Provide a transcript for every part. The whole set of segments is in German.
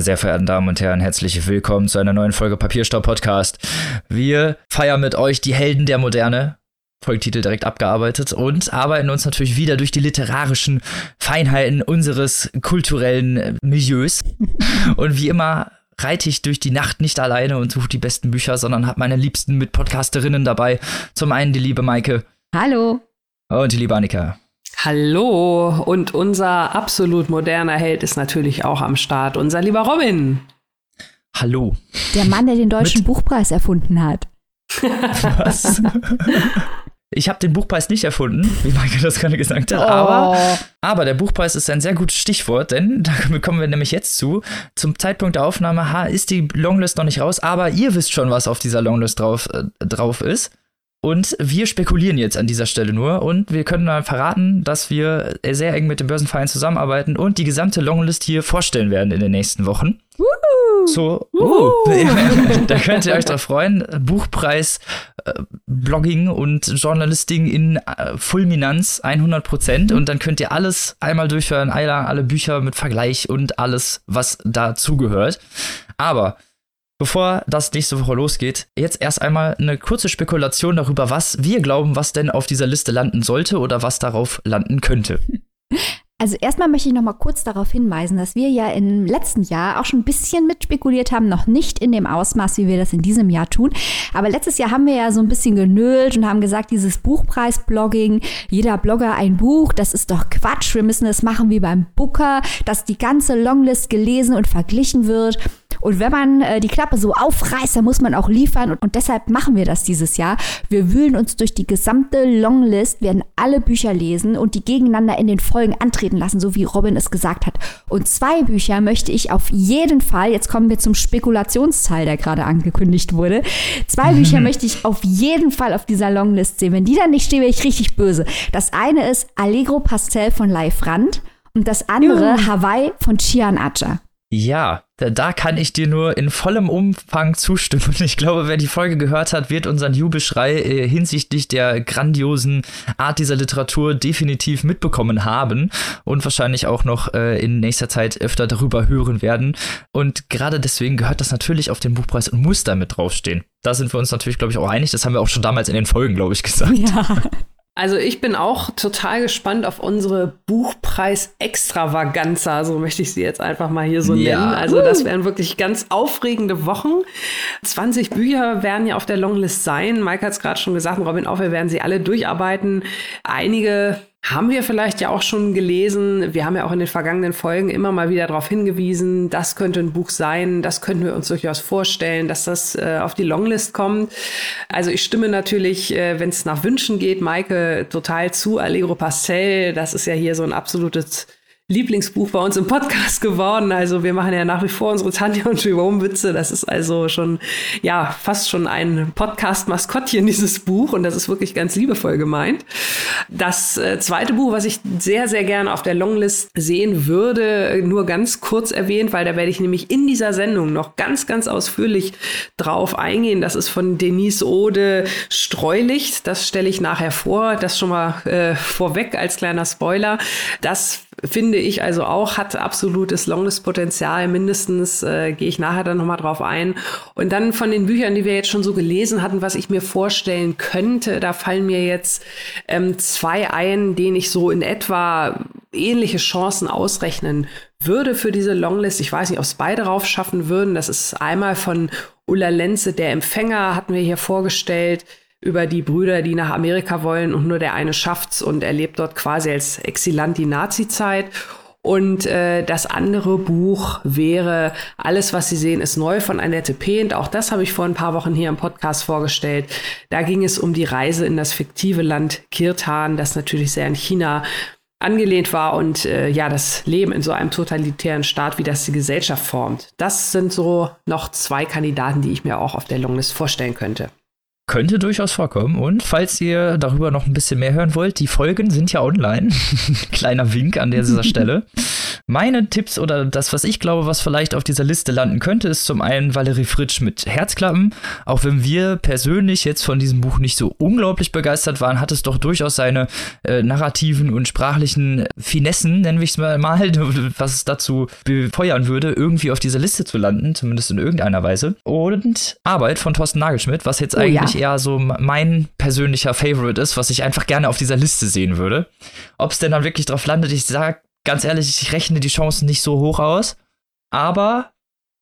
Meine sehr verehrten Damen und Herren, herzlich willkommen zu einer neuen Folge Papierstau Podcast. Wir feiern mit euch die Helden der Moderne. Folgetitel direkt abgearbeitet und arbeiten uns natürlich wieder durch die literarischen Feinheiten unseres kulturellen Milieus. Und wie immer reite ich durch die Nacht nicht alleine und suche die besten Bücher, sondern habe meine liebsten Mitpodcasterinnen dabei. Zum einen die liebe Maike. Hallo. Und die liebe Annika. Hallo. Und unser absolut moderner Held ist natürlich auch am Start, unser lieber Robin. Hallo. Der Mann, der den Deutschen Mit Buchpreis erfunden hat. Was? Ich habe den Buchpreis nicht erfunden, wie Maike das gerade gesagt hat, oh. aber, aber der Buchpreis ist ein sehr gutes Stichwort, denn da kommen wir nämlich jetzt zu. Zum Zeitpunkt der Aufnahme ha, ist die Longlist noch nicht raus, aber ihr wisst schon, was auf dieser Longlist drauf, äh, drauf ist. Und wir spekulieren jetzt an dieser Stelle nur und wir können mal verraten, dass wir sehr eng mit dem Börsenverein zusammenarbeiten und die gesamte Longlist hier vorstellen werden in den nächsten Wochen. Woo! So, uh, da könnt ihr euch drauf freuen. Buchpreis, äh, Blogging und Journalisting in äh, Fulminanz 100 Prozent und dann könnt ihr alles einmal durchhören, alle, alle Bücher mit Vergleich und alles, was dazugehört. Aber Bevor das nächste Woche losgeht, jetzt erst einmal eine kurze Spekulation darüber, was wir glauben, was denn auf dieser Liste landen sollte oder was darauf landen könnte. Also erstmal möchte ich noch mal kurz darauf hinweisen, dass wir ja im letzten Jahr auch schon ein bisschen mit spekuliert haben, noch nicht in dem Ausmaß, wie wir das in diesem Jahr tun. Aber letztes Jahr haben wir ja so ein bisschen genölt und haben gesagt, dieses Buchpreis-Blogging, jeder Blogger ein Buch, das ist doch Quatsch. Wir müssen das machen wie beim Booker, dass die ganze Longlist gelesen und verglichen wird. Und wenn man äh, die Klappe so aufreißt, dann muss man auch liefern. Und, und deshalb machen wir das dieses Jahr. Wir wühlen uns durch die gesamte Longlist, werden alle Bücher lesen und die gegeneinander in den Folgen antreten lassen, so wie Robin es gesagt hat. Und zwei Bücher möchte ich auf jeden Fall, jetzt kommen wir zum Spekulationsteil, der gerade angekündigt wurde. Zwei Bücher möchte ich auf jeden Fall auf dieser Longlist sehen. Wenn die dann nicht stehen, wäre ich richtig böse. Das eine ist Allegro Pastel von Leif Rand und das andere Juhu. Hawaii von Chian Acha. Ja, da, kann ich dir nur in vollem Umfang zustimmen. Ich glaube, wer die Folge gehört hat, wird unseren Jubelschrei äh, hinsichtlich der grandiosen Art dieser Literatur definitiv mitbekommen haben und wahrscheinlich auch noch äh, in nächster Zeit öfter darüber hören werden. Und gerade deswegen gehört das natürlich auf den Buchpreis und muss da mit draufstehen. Da sind wir uns natürlich, glaube ich, auch einig. Das haben wir auch schon damals in den Folgen, glaube ich, gesagt. Ja. Also ich bin auch total gespannt auf unsere Buchpreis-Extravaganza, so möchte ich sie jetzt einfach mal hier so ja. nennen. Also das wären wirklich ganz aufregende Wochen. 20 Bücher werden ja auf der Longlist sein. Mike hat es gerade schon gesagt, Robin auch, wir werden sie alle durcharbeiten. Einige haben wir vielleicht ja auch schon gelesen. Wir haben ja auch in den vergangenen Folgen immer mal wieder darauf hingewiesen, das könnte ein Buch sein, das könnten wir uns durchaus vorstellen, dass das äh, auf die Longlist kommt. Also ich stimme natürlich, äh, wenn es nach Wünschen geht, Maike total zu. Allegro Pastel, das ist ja hier so ein absolutes Lieblingsbuch bei uns im Podcast geworden. Also wir machen ja nach wie vor unsere Tanja und Jerome Witze. Das ist also schon, ja, fast schon ein Podcast-Maskottchen, dieses Buch. Und das ist wirklich ganz liebevoll gemeint. Das äh, zweite Buch, was ich sehr, sehr gerne auf der Longlist sehen würde, nur ganz kurz erwähnt, weil da werde ich nämlich in dieser Sendung noch ganz, ganz ausführlich drauf eingehen. Das ist von Denise Ode Streulicht. Das stelle ich nachher vor. Das schon mal äh, vorweg als kleiner Spoiler. Das finde ich also auch, hat absolutes Longlist-Potenzial. Mindestens äh, gehe ich nachher dann nochmal drauf ein. Und dann von den Büchern, die wir jetzt schon so gelesen hatten, was ich mir vorstellen könnte, da fallen mir jetzt ähm, zwei ein, denen ich so in etwa ähnliche Chancen ausrechnen würde für diese Longlist. Ich weiß nicht, ob es beide rauf schaffen würden. Das ist einmal von Ulla Lenze, der Empfänger, hatten wir hier vorgestellt über die Brüder, die nach Amerika wollen und nur der eine schafft's und erlebt dort quasi als Exilant die Nazi-Zeit. Und äh, das andere Buch wäre Alles, was Sie sehen, ist neu von Annette Pehnt. Auch das habe ich vor ein paar Wochen hier im Podcast vorgestellt. Da ging es um die Reise in das fiktive Land Kirtan, das natürlich sehr in China angelehnt war und äh, ja, das Leben in so einem totalitären Staat, wie das die Gesellschaft formt. Das sind so noch zwei Kandidaten, die ich mir auch auf der Longlist vorstellen könnte. Könnte durchaus vorkommen. Und falls ihr darüber noch ein bisschen mehr hören wollt, die Folgen sind ja online. Kleiner Wink an dieser Stelle. Meine Tipps oder das, was ich glaube, was vielleicht auf dieser Liste landen könnte, ist zum einen Valerie Fritsch mit Herzklappen. Auch wenn wir persönlich jetzt von diesem Buch nicht so unglaublich begeistert waren, hat es doch durchaus seine äh, narrativen und sprachlichen Finessen, nennen wir es mal, was es dazu befeuern würde, irgendwie auf dieser Liste zu landen, zumindest in irgendeiner Weise. Und Arbeit von Thorsten Nagelschmidt, was jetzt oh, eigentlich ja. Eher so mein persönlicher Favorite ist, was ich einfach gerne auf dieser Liste sehen würde. Ob es denn dann wirklich drauf landet, ich sag ganz ehrlich, ich rechne die Chancen nicht so hoch aus. Aber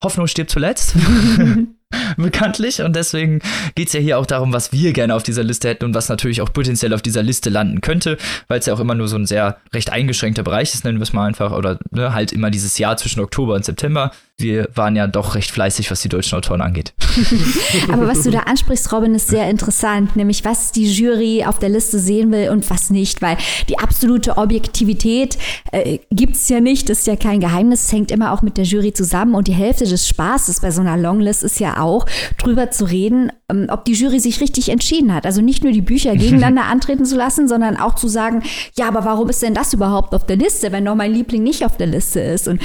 Hoffnung stirbt zuletzt. bekanntlich. Und deswegen geht es ja hier auch darum, was wir gerne auf dieser Liste hätten und was natürlich auch potenziell auf dieser Liste landen könnte, weil es ja auch immer nur so ein sehr recht eingeschränkter Bereich ist, nennen wir es mal einfach, oder ne, halt immer dieses Jahr zwischen Oktober und September wir waren ja doch recht fleißig, was die deutschen Autoren angeht. Aber was du da ansprichst, Robin, ist sehr interessant, nämlich was die Jury auf der Liste sehen will und was nicht, weil die absolute Objektivität äh, gibt es ja nicht, ist ja kein Geheimnis, hängt immer auch mit der Jury zusammen und die Hälfte des Spaßes bei so einer Longlist ist ja auch, drüber zu reden, ob die Jury sich richtig entschieden hat. Also nicht nur die Bücher gegeneinander antreten zu lassen, sondern auch zu sagen, ja, aber warum ist denn das überhaupt auf der Liste, wenn doch mein Liebling nicht auf der Liste ist? Und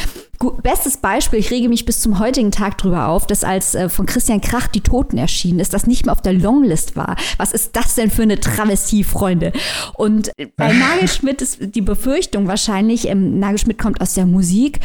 bestes Beispiel, ich rege mich bis zum heutigen Tag drüber auf, dass als äh, von Christian Krach die Toten erschienen ist, das nicht mehr auf der Longlist war. Was ist das denn für eine Travestie, Freunde? Und bei Nagelschmidt ist die Befürchtung wahrscheinlich, ähm, Nagelschmidt kommt aus der Musik,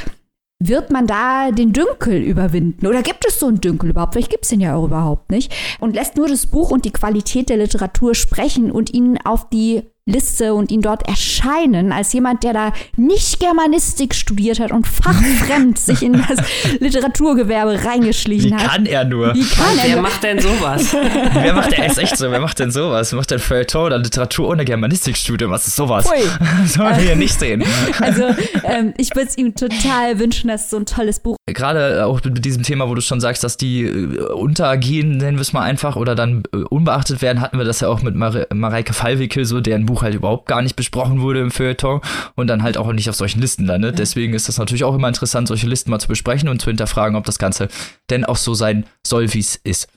wird man da den Dünkel überwinden? Oder gibt es so einen Dünkel überhaupt? Vielleicht gibt es den ja auch überhaupt nicht. Und lässt nur das Buch und die Qualität der Literatur sprechen und ihn auf die Liste und ihn dort erscheinen als jemand, der da nicht Germanistik studiert hat und fachfremd sich in das Literaturgewerbe reingeschlichen hat. Wie kann er nur? Wie kann er Wer nur? macht denn sowas? Wer macht der ist echt so? Wer macht denn sowas? Wer macht denn Feuilleton oder Literatur ohne Germanistikstudium? Was ist sowas? Ui. Das wollen wir hier nicht sehen. Also ähm, ich würde es ihm total wünschen, dass so ein tolles Buch. Gerade auch mit diesem Thema, wo du schon sagst, dass die äh, untergehen, nennen wir es mal einfach, oder dann äh, unbeachtet werden, hatten wir das ja auch mit Mare Mareike Fallwickel, so deren Buch Buch halt überhaupt gar nicht besprochen wurde im Feuilleton und dann halt auch nicht auf solchen Listen landet. Ja. Deswegen ist das natürlich auch immer interessant, solche Listen mal zu besprechen und zu hinterfragen, ob das Ganze denn auch so sein soll, wie es ist.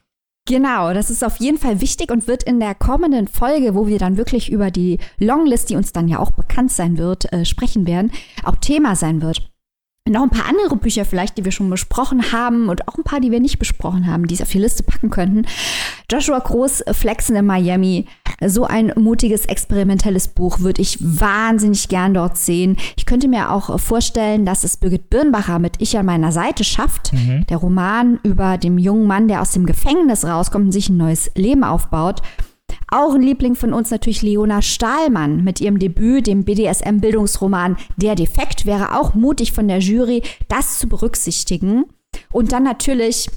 Genau, das ist auf jeden Fall wichtig und wird in der kommenden Folge, wo wir dann wirklich über die Longlist, die uns dann ja auch bekannt sein wird, äh, sprechen werden, auch Thema sein wird noch ein paar andere Bücher vielleicht, die wir schon besprochen haben und auch ein paar, die wir nicht besprochen haben, die es auf die Liste packen könnten. Joshua Groß, Flexen in Miami. So ein mutiges, experimentelles Buch würde ich wahnsinnig gern dort sehen. Ich könnte mir auch vorstellen, dass es Birgit Birnbacher mit Ich an meiner Seite schafft. Mhm. Der Roman über den jungen Mann, der aus dem Gefängnis rauskommt und sich ein neues Leben aufbaut. Auch ein Liebling von uns natürlich Leona Stahlmann mit ihrem Debüt, dem BDSM-Bildungsroman Der Defekt, wäre auch mutig von der Jury, das zu berücksichtigen. Und dann natürlich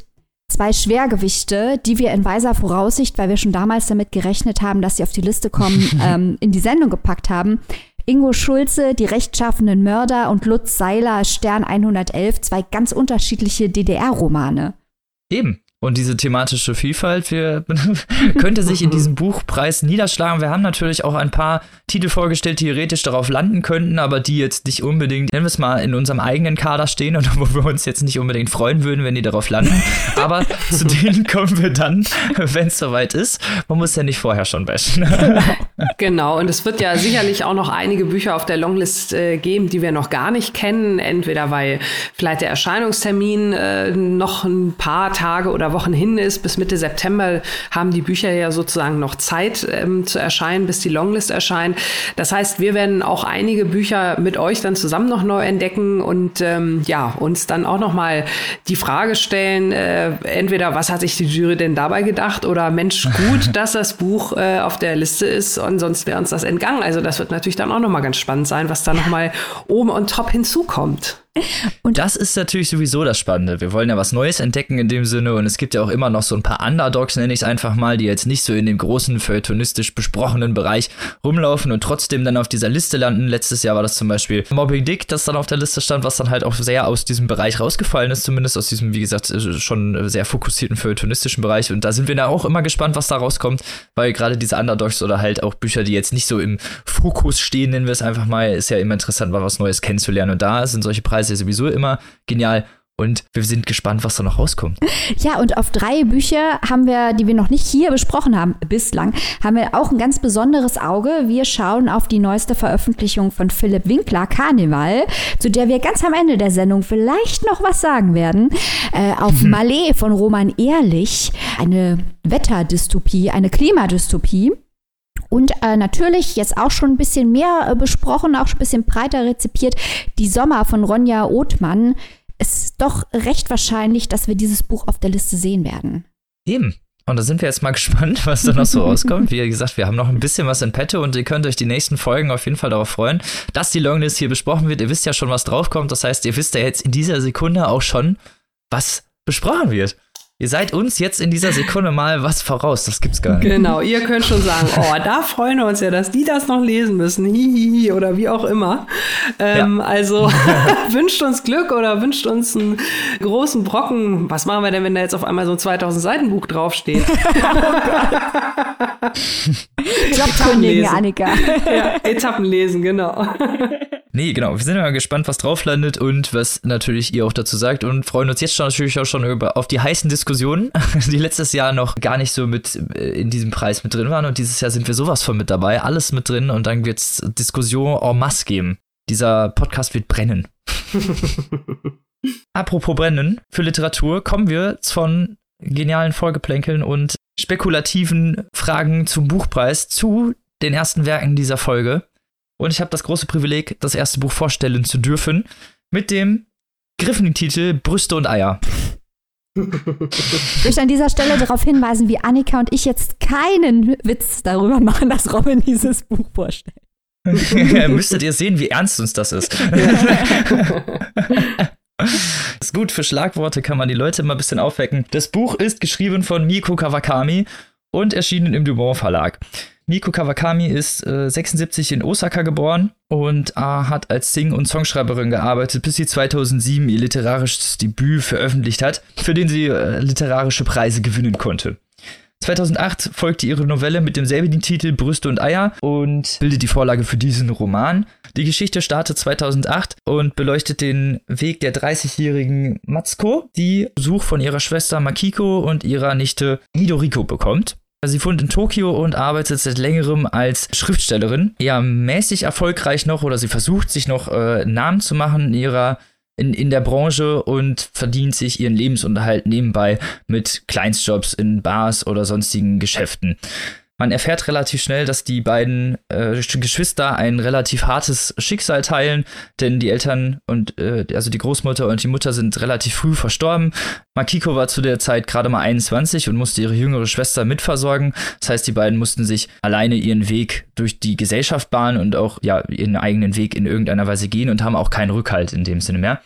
zwei Schwergewichte, die wir in weiser Voraussicht, weil wir schon damals damit gerechnet haben, dass sie auf die Liste kommen, ähm, in die Sendung gepackt haben. Ingo Schulze, die rechtschaffenden Mörder und Lutz Seiler, Stern 111, zwei ganz unterschiedliche DDR-Romane. Eben. Und diese thematische Vielfalt wir, könnte sich in diesem Buchpreis niederschlagen. Wir haben natürlich auch ein paar Titel vorgestellt, die theoretisch darauf landen könnten, aber die jetzt nicht unbedingt, nennen wir es mal, in unserem eigenen Kader stehen und wo wir uns jetzt nicht unbedingt freuen würden, wenn die darauf landen. Aber zu denen kommen wir dann, wenn es soweit ist. Man muss ja nicht vorher schon bashen. genau, und es wird ja sicherlich auch noch einige Bücher auf der Longlist äh, geben, die wir noch gar nicht kennen. Entweder weil vielleicht der Erscheinungstermin äh, noch ein paar Tage oder Wochen hin ist. Bis Mitte September haben die Bücher ja sozusagen noch Zeit ähm, zu erscheinen, bis die Longlist erscheint. Das heißt, wir werden auch einige Bücher mit euch dann zusammen noch neu entdecken und ähm, ja, uns dann auch noch mal die Frage stellen, äh, entweder was hat sich die Jury denn dabei gedacht oder Mensch, gut, dass das Buch äh, auf der Liste ist und sonst wäre uns das entgangen. Also das wird natürlich dann auch noch mal ganz spannend sein, was da noch mal oben und top hinzukommt. Und das ist natürlich sowieso das Spannende. Wir wollen ja was Neues entdecken in dem Sinne und es gibt ja auch immer noch so ein paar Underdogs, nenne ich es einfach mal, die jetzt nicht so in dem großen feuilletonistisch besprochenen Bereich rumlaufen und trotzdem dann auf dieser Liste landen. Letztes Jahr war das zum Beispiel Moby Dick, das dann auf der Liste stand, was dann halt auch sehr aus diesem Bereich rausgefallen ist, zumindest aus diesem, wie gesagt, äh, schon sehr fokussierten feuilletonistischen Bereich. Und da sind wir da auch immer gespannt, was da rauskommt, weil gerade diese Underdogs oder halt auch Bücher, die jetzt nicht so im Fokus stehen, nennen wir es einfach mal, ist ja immer interessant, mal was Neues kennenzulernen. Und da sind solche Preise Preis ja sowieso immer genial. Und wir sind gespannt, was da noch rauskommt. Ja, und auf drei Bücher haben wir, die wir noch nicht hier besprochen haben, bislang, haben wir auch ein ganz besonderes Auge. Wir schauen auf die neueste Veröffentlichung von Philipp Winkler, Karneval, zu der wir ganz am Ende der Sendung vielleicht noch was sagen werden. Äh, auf mhm. Malé von Roman Ehrlich, eine Wetterdystopie, eine Klimadystopie. Und äh, natürlich jetzt auch schon ein bisschen mehr äh, besprochen, auch schon ein bisschen breiter rezipiert, Die Sommer von Ronja Othmann es ist doch recht wahrscheinlich, dass wir dieses Buch auf der Liste sehen werden. Eben. Und da sind wir jetzt mal gespannt, was da noch so rauskommt. Wie gesagt, wir haben noch ein bisschen was in petto und ihr könnt euch die nächsten Folgen auf jeden Fall darauf freuen, dass die Longlist hier besprochen wird. Ihr wisst ja schon, was draufkommt. Das heißt, ihr wisst ja jetzt in dieser Sekunde auch schon, was besprochen wird. Ihr seid uns jetzt in dieser Sekunde mal was voraus. Das gibt's gar nicht. Genau, ihr könnt schon sagen, oh, da freuen wir uns ja, dass die das noch lesen müssen. Hihihi oder wie auch immer. Ähm, ja. Also wünscht uns Glück oder wünscht uns einen großen Brocken. Was machen wir denn, wenn da jetzt auf einmal so ein 2000 Seiten Buch draufsteht? Etappen lesen, Annika. ja, Etappen lesen, genau. Nee, genau. Wir sind mal gespannt, was drauf landet und was natürlich ihr auch dazu sagt und freuen uns jetzt schon natürlich auch schon über, auf die heißen Diskussionen, die letztes Jahr noch gar nicht so mit äh, in diesem Preis mit drin waren und dieses Jahr sind wir sowas von mit dabei, alles mit drin und dann wird es Diskussion en masse geben. Dieser Podcast wird brennen. Apropos brennen, für Literatur kommen wir von genialen Folgeplänkeln und spekulativen Fragen zum Buchpreis zu den ersten Werken dieser Folge. Und ich habe das große Privileg, das erste Buch vorstellen zu dürfen, mit dem griffenden Titel Brüste und Eier. Ich möchte an dieser Stelle darauf hinweisen, wie Annika und ich jetzt keinen Witz darüber machen, dass Robin dieses Buch vorstellt. Müsstet ihr sehen, wie ernst uns das ist. ist gut, für Schlagworte kann man die Leute mal ein bisschen aufwecken. Das Buch ist geschrieben von Miko Kawakami und erschienen im Dumont Verlag. Miko Kawakami ist äh, 76 in Osaka geboren und äh, hat als Sing- und Songschreiberin gearbeitet, bis sie 2007 ihr literarisches Debüt veröffentlicht hat, für den sie äh, literarische Preise gewinnen konnte. 2008 folgte ihre Novelle mit demselben Titel Brüste und Eier und bildet die Vorlage für diesen Roman. Die Geschichte startet 2008 und beleuchtet den Weg der 30-jährigen Matsuko, die Besuch von ihrer Schwester Makiko und ihrer Nichte Midoriko bekommt. Sie wohnt in Tokio und arbeitet seit längerem als Schriftstellerin. Ja, mäßig erfolgreich noch oder sie versucht sich noch äh, Namen zu machen in ihrer in, in der Branche und verdient sich ihren Lebensunterhalt nebenbei mit Kleinstjobs in Bars oder sonstigen Geschäften. Man erfährt relativ schnell, dass die beiden äh, Geschwister ein relativ hartes Schicksal teilen, denn die Eltern und äh, also die Großmutter und die Mutter sind relativ früh verstorben. Makiko war zu der Zeit gerade mal 21 und musste ihre jüngere Schwester mitversorgen. Das heißt, die beiden mussten sich alleine ihren Weg durch die Gesellschaft bahnen und auch ja ihren eigenen Weg in irgendeiner Weise gehen und haben auch keinen Rückhalt in dem Sinne mehr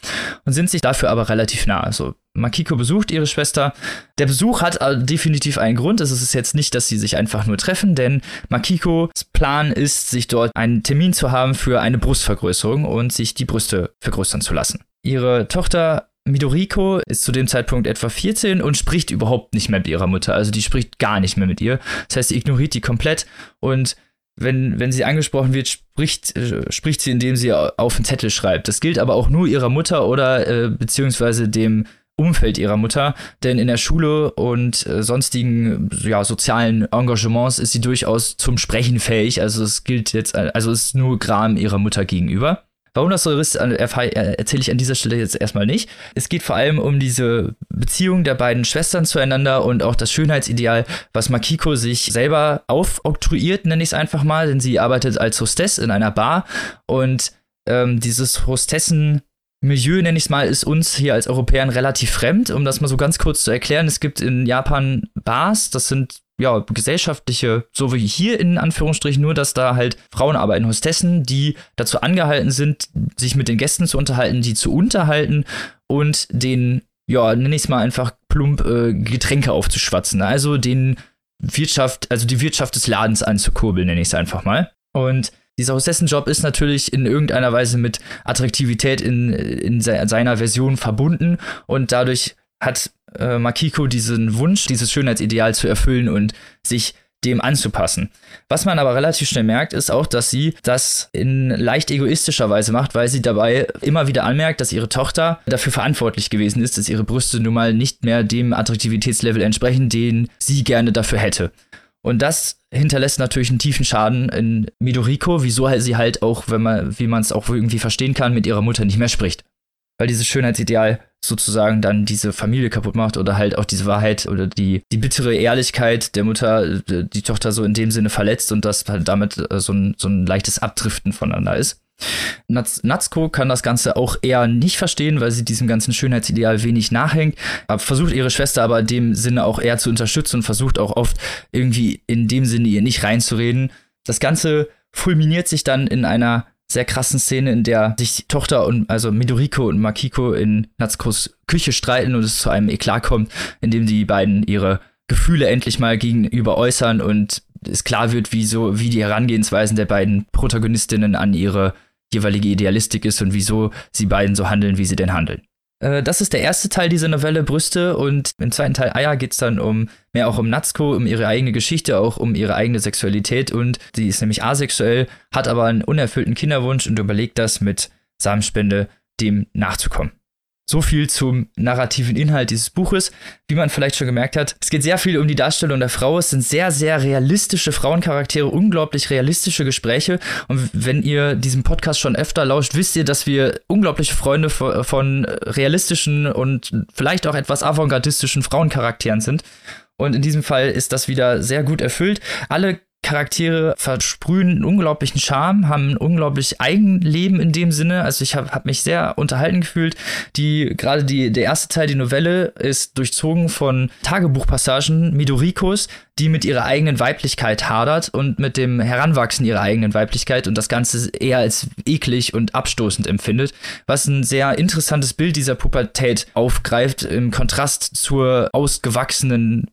und sind sich dafür aber relativ nah. Also Makiko besucht ihre Schwester. Der Besuch hat definitiv einen Grund. Es ist jetzt nicht, dass sie sich einfach nur treffen, denn Makikos Plan ist, sich dort einen Termin zu haben für eine Brustvergrößerung und sich die Brüste vergrößern zu lassen. Ihre Tochter Midoriko ist zu dem Zeitpunkt etwa 14 und spricht überhaupt nicht mehr mit ihrer Mutter. Also die spricht gar nicht mehr mit ihr. Das heißt, sie ignoriert die komplett und wenn, wenn sie angesprochen wird, spricht, äh, spricht sie, indem sie auf einen Zettel schreibt. Das gilt aber auch nur ihrer Mutter oder äh, beziehungsweise dem Umfeld ihrer Mutter, denn in der Schule und äh, sonstigen ja, sozialen Engagements ist sie durchaus zum Sprechen fähig. Also es gilt jetzt, also es ist nur Gram ihrer Mutter gegenüber. Warum das so ist, äh, erzähle ich an dieser Stelle jetzt erstmal nicht. Es geht vor allem um diese Beziehung der beiden Schwestern zueinander und auch das Schönheitsideal, was Makiko sich selber aufoktroyiert, nenne ich es einfach mal, denn sie arbeitet als Hostess in einer Bar und ähm, dieses Hostessen Milieu, nenne ich es mal, ist uns hier als Europäern relativ fremd. Um das mal so ganz kurz zu erklären, es gibt in Japan Bars, das sind ja gesellschaftliche, so wie hier in Anführungsstrichen, nur dass da halt Frauen arbeiten, Hostessen, die dazu angehalten sind, sich mit den Gästen zu unterhalten, die zu unterhalten und den, ja, nenne ich es mal einfach plump, äh, Getränke aufzuschwatzen. Also den Wirtschaft, also die Wirtschaft des Ladens anzukurbeln, nenne ich es einfach mal. Und dieser Hostessenjob ist natürlich in irgendeiner Weise mit Attraktivität in, in seiner Version verbunden und dadurch hat äh, Makiko diesen Wunsch, dieses Schönheitsideal zu erfüllen und sich dem anzupassen. Was man aber relativ schnell merkt, ist auch, dass sie das in leicht egoistischer Weise macht, weil sie dabei immer wieder anmerkt, dass ihre Tochter dafür verantwortlich gewesen ist, dass ihre Brüste nun mal nicht mehr dem Attraktivitätslevel entsprechen, den sie gerne dafür hätte. Und das hinterlässt natürlich einen tiefen Schaden in Midoriko, wieso sie halt auch, wenn man, wie man es auch irgendwie verstehen kann, mit ihrer Mutter nicht mehr spricht. Weil dieses Schönheitsideal sozusagen dann diese Familie kaputt macht oder halt auch diese Wahrheit oder die, die bittere Ehrlichkeit der Mutter die Tochter so in dem Sinne verletzt und das halt damit äh, so ein, so ein leichtes Abdriften voneinander ist. Natsuko kann das Ganze auch eher nicht verstehen, weil sie diesem ganzen Schönheitsideal wenig nachhängt, versucht ihre Schwester aber in dem Sinne auch eher zu unterstützen und versucht auch oft irgendwie in dem Sinne ihr nicht reinzureden. Das Ganze fulminiert sich dann in einer sehr krassen Szene, in der sich Tochter und also Midoriko und Makiko in Natsukos Küche streiten und es zu einem Eklat kommt, in dem die beiden ihre Gefühle endlich mal gegenüber äußern und es klar wird, wie so, wie die Herangehensweisen der beiden Protagonistinnen an ihre jeweilige Idealistik ist und wieso sie beiden so handeln, wie sie denn handeln. Äh, das ist der erste Teil dieser Novelle Brüste und im zweiten Teil Aya geht es dann um mehr auch um Natsuko, um ihre eigene Geschichte, auch um ihre eigene Sexualität und sie ist nämlich asexuell, hat aber einen unerfüllten Kinderwunsch und überlegt das mit Samenspende dem nachzukommen. So viel zum narrativen Inhalt dieses Buches. Wie man vielleicht schon gemerkt hat, es geht sehr viel um die Darstellung der Frau. Es sind sehr, sehr realistische Frauencharaktere, unglaublich realistische Gespräche. Und wenn ihr diesem Podcast schon öfter lauscht, wisst ihr, dass wir unglaubliche Freunde von realistischen und vielleicht auch etwas avantgardistischen Frauencharakteren sind. Und in diesem Fall ist das wieder sehr gut erfüllt. Alle Charaktere versprühen einen unglaublichen Charme, haben ein unglaublich Eigenleben in dem Sinne. Also ich habe hab mich sehr unterhalten gefühlt. Die gerade die der erste Teil, die Novelle, ist durchzogen von Tagebuchpassagen Midorikos, die mit ihrer eigenen Weiblichkeit hadert und mit dem Heranwachsen ihrer eigenen Weiblichkeit und das Ganze eher als eklig und abstoßend empfindet, was ein sehr interessantes Bild dieser Pubertät aufgreift im Kontrast zur ausgewachsenen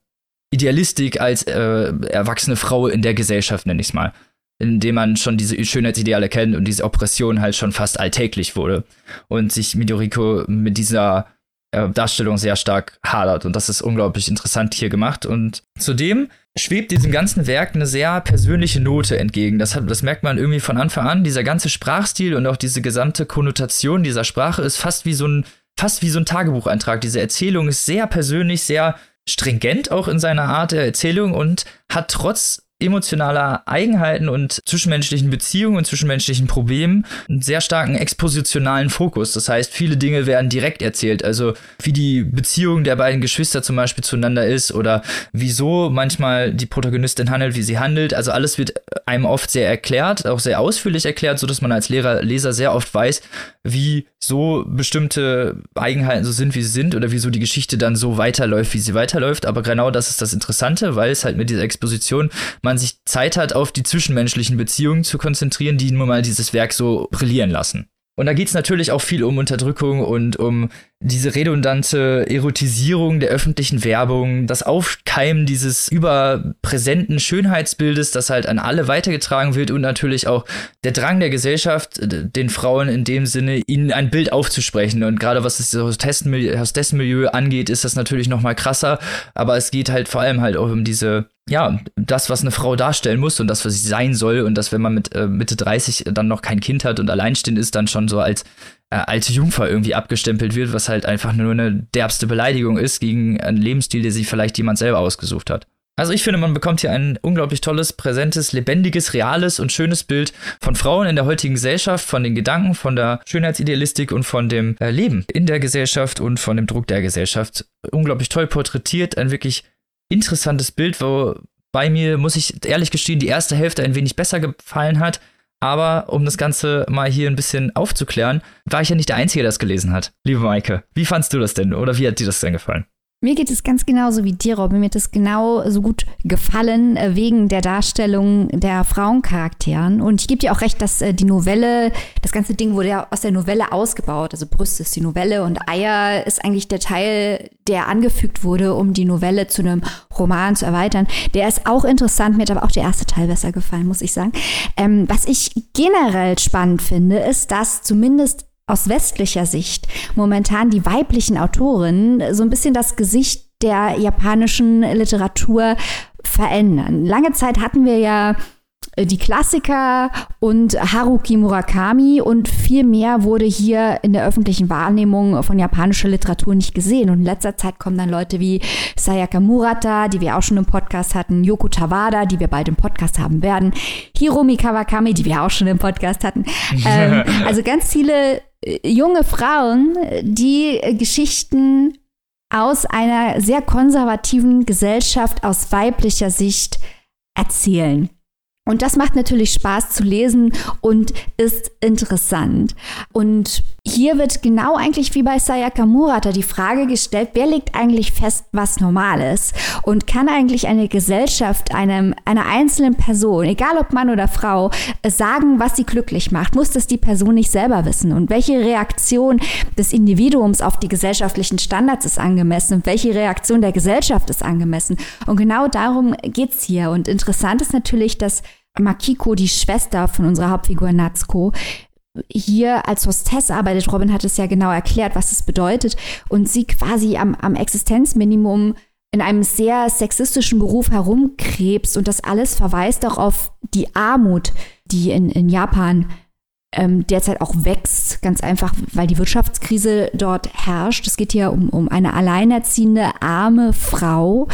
Idealistik als äh, erwachsene Frau in der Gesellschaft, nenne ich es mal. Indem man schon diese Schönheitsideale kennt und diese Oppression halt schon fast alltäglich wurde. Und sich Midoriko mit dieser äh, Darstellung sehr stark hadert. Und das ist unglaublich interessant hier gemacht. Und zudem schwebt diesem ganzen Werk eine sehr persönliche Note entgegen. Das, hat, das merkt man irgendwie von Anfang an. Dieser ganze Sprachstil und auch diese gesamte Konnotation dieser Sprache ist fast wie so ein, fast wie so ein Tagebucheintrag. Diese Erzählung ist sehr persönlich, sehr stringent auch in seiner Art der Erzählung und hat trotz emotionaler Eigenheiten und zwischenmenschlichen Beziehungen und zwischenmenschlichen Problemen einen sehr starken expositionalen Fokus. Das heißt, viele Dinge werden direkt erzählt. Also wie die Beziehung der beiden Geschwister zum Beispiel zueinander ist oder wieso manchmal die Protagonistin handelt, wie sie handelt. Also alles wird einem oft sehr erklärt, auch sehr ausführlich erklärt, sodass man als Lehrer, Leser sehr oft weiß, wie so bestimmte Eigenheiten so sind, wie sie sind oder wieso die Geschichte dann so weiterläuft, wie sie weiterläuft. Aber genau das ist das Interessante, weil es halt mit dieser Exposition man sich Zeit hat, auf die zwischenmenschlichen Beziehungen zu konzentrieren, die nun mal dieses Werk so brillieren lassen. Und da geht es natürlich auch viel um Unterdrückung und um diese redundante Erotisierung der öffentlichen Werbung, das Aufkeimen dieses überpräsenten Schönheitsbildes, das halt an alle weitergetragen wird und natürlich auch der Drang der Gesellschaft, den Frauen in dem Sinne, ihnen ein Bild aufzusprechen. Und gerade was das Hostessenmilieu angeht, ist das natürlich noch mal krasser. Aber es geht halt vor allem halt auch um diese ja, das, was eine Frau darstellen muss und das, was sie sein soll und das, wenn man mit äh, Mitte 30 dann noch kein Kind hat und alleinstehend ist, dann schon so als äh, alte Jungfer irgendwie abgestempelt wird, was halt einfach nur eine derbste Beleidigung ist gegen einen Lebensstil, der sich vielleicht jemand selber ausgesucht hat. Also ich finde, man bekommt hier ein unglaublich tolles, präsentes, lebendiges, reales und schönes Bild von Frauen in der heutigen Gesellschaft, von den Gedanken, von der Schönheitsidealistik und von dem äh, Leben in der Gesellschaft und von dem Druck der Gesellschaft. Unglaublich toll porträtiert, ein wirklich interessantes Bild, wo bei mir, muss ich ehrlich gestehen, die erste Hälfte ein wenig besser gefallen hat. Aber um das Ganze mal hier ein bisschen aufzuklären, war ich ja nicht der Einzige, der das gelesen hat. Liebe Maike, wie fandst du das denn oder wie hat dir das denn gefallen? Mir geht es ganz genauso wie dir, Robin. Mir hat es genau so gut gefallen äh, wegen der Darstellung der Frauencharakteren. Und ich gebe dir auch recht, dass äh, die Novelle, das ganze Ding wurde ja aus der Novelle ausgebaut. Also Brüste ist die Novelle und Eier ist eigentlich der Teil, der angefügt wurde, um die Novelle zu einem Roman zu erweitern. Der ist auch interessant, mir hat aber auch der erste Teil besser gefallen, muss ich sagen. Ähm, was ich generell spannend finde, ist, dass zumindest aus westlicher Sicht momentan die weiblichen Autorinnen so ein bisschen das Gesicht der japanischen Literatur verändern. Lange Zeit hatten wir ja die Klassiker und Haruki Murakami und viel mehr wurde hier in der öffentlichen Wahrnehmung von japanischer Literatur nicht gesehen. Und in letzter Zeit kommen dann Leute wie Sayaka Murata, die wir auch schon im Podcast hatten, Yoko Tawada, die wir bald im Podcast haben werden, Hiromi Kawakami, die wir auch schon im Podcast hatten. ähm, also ganz viele äh, junge Frauen, die Geschichten aus einer sehr konservativen Gesellschaft aus weiblicher Sicht erzählen. Und das macht natürlich Spaß zu lesen und ist interessant. Und hier wird genau eigentlich wie bei Sayaka Murata die Frage gestellt, wer legt eigentlich fest, was normal ist? Und kann eigentlich eine Gesellschaft einem, einer einzelnen Person, egal ob Mann oder Frau, sagen, was sie glücklich macht? Muss das die Person nicht selber wissen? Und welche Reaktion des Individuums auf die gesellschaftlichen Standards ist angemessen? Und welche Reaktion der Gesellschaft ist angemessen? Und genau darum geht's hier. Und interessant ist natürlich, dass Makiko, die Schwester von unserer Hauptfigur Natsuko, hier als Hostess arbeitet. Robin hat es ja genau erklärt, was es bedeutet. Und sie quasi am, am Existenzminimum in einem sehr sexistischen Beruf herumkrebst. Und das alles verweist auch auf die Armut, die in, in Japan ähm, derzeit auch wächst, ganz einfach, weil die Wirtschaftskrise dort herrscht. Es geht hier um, um eine alleinerziehende, arme Frau,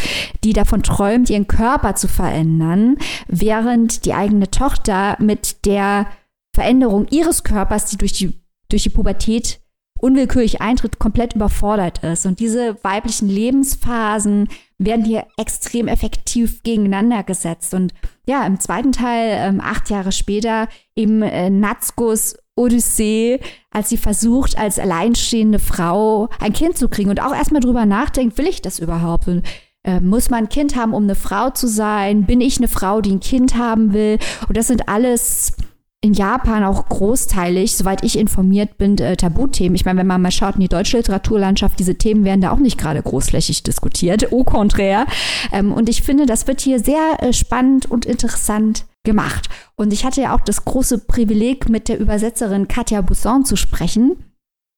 die davon träumt, ihren Körper zu verändern, während die eigene Tochter mit der Veränderung ihres Körpers, die durch die, durch die Pubertät unwillkürlich eintritt, komplett überfordert ist. Und diese weiblichen Lebensphasen werden hier extrem effektiv gegeneinander gesetzt. Und ja, im zweiten Teil, ähm, acht Jahre später, eben äh, Natskos Odyssee, als sie versucht, als alleinstehende Frau ein Kind zu kriegen und auch erstmal drüber nachdenkt, will ich das überhaupt? Und, äh, muss man ein Kind haben, um eine Frau zu sein? Bin ich eine Frau, die ein Kind haben will? Und das sind alles in Japan auch großteilig, soweit ich informiert bin, äh, Tabuthemen. Ich meine, wenn man mal schaut in die deutsche Literaturlandschaft, diese Themen werden da auch nicht gerade großflächig diskutiert, au contraire. Ähm, und ich finde, das wird hier sehr äh, spannend und interessant gemacht. Und ich hatte ja auch das große Privileg, mit der Übersetzerin Katja Busson zu sprechen.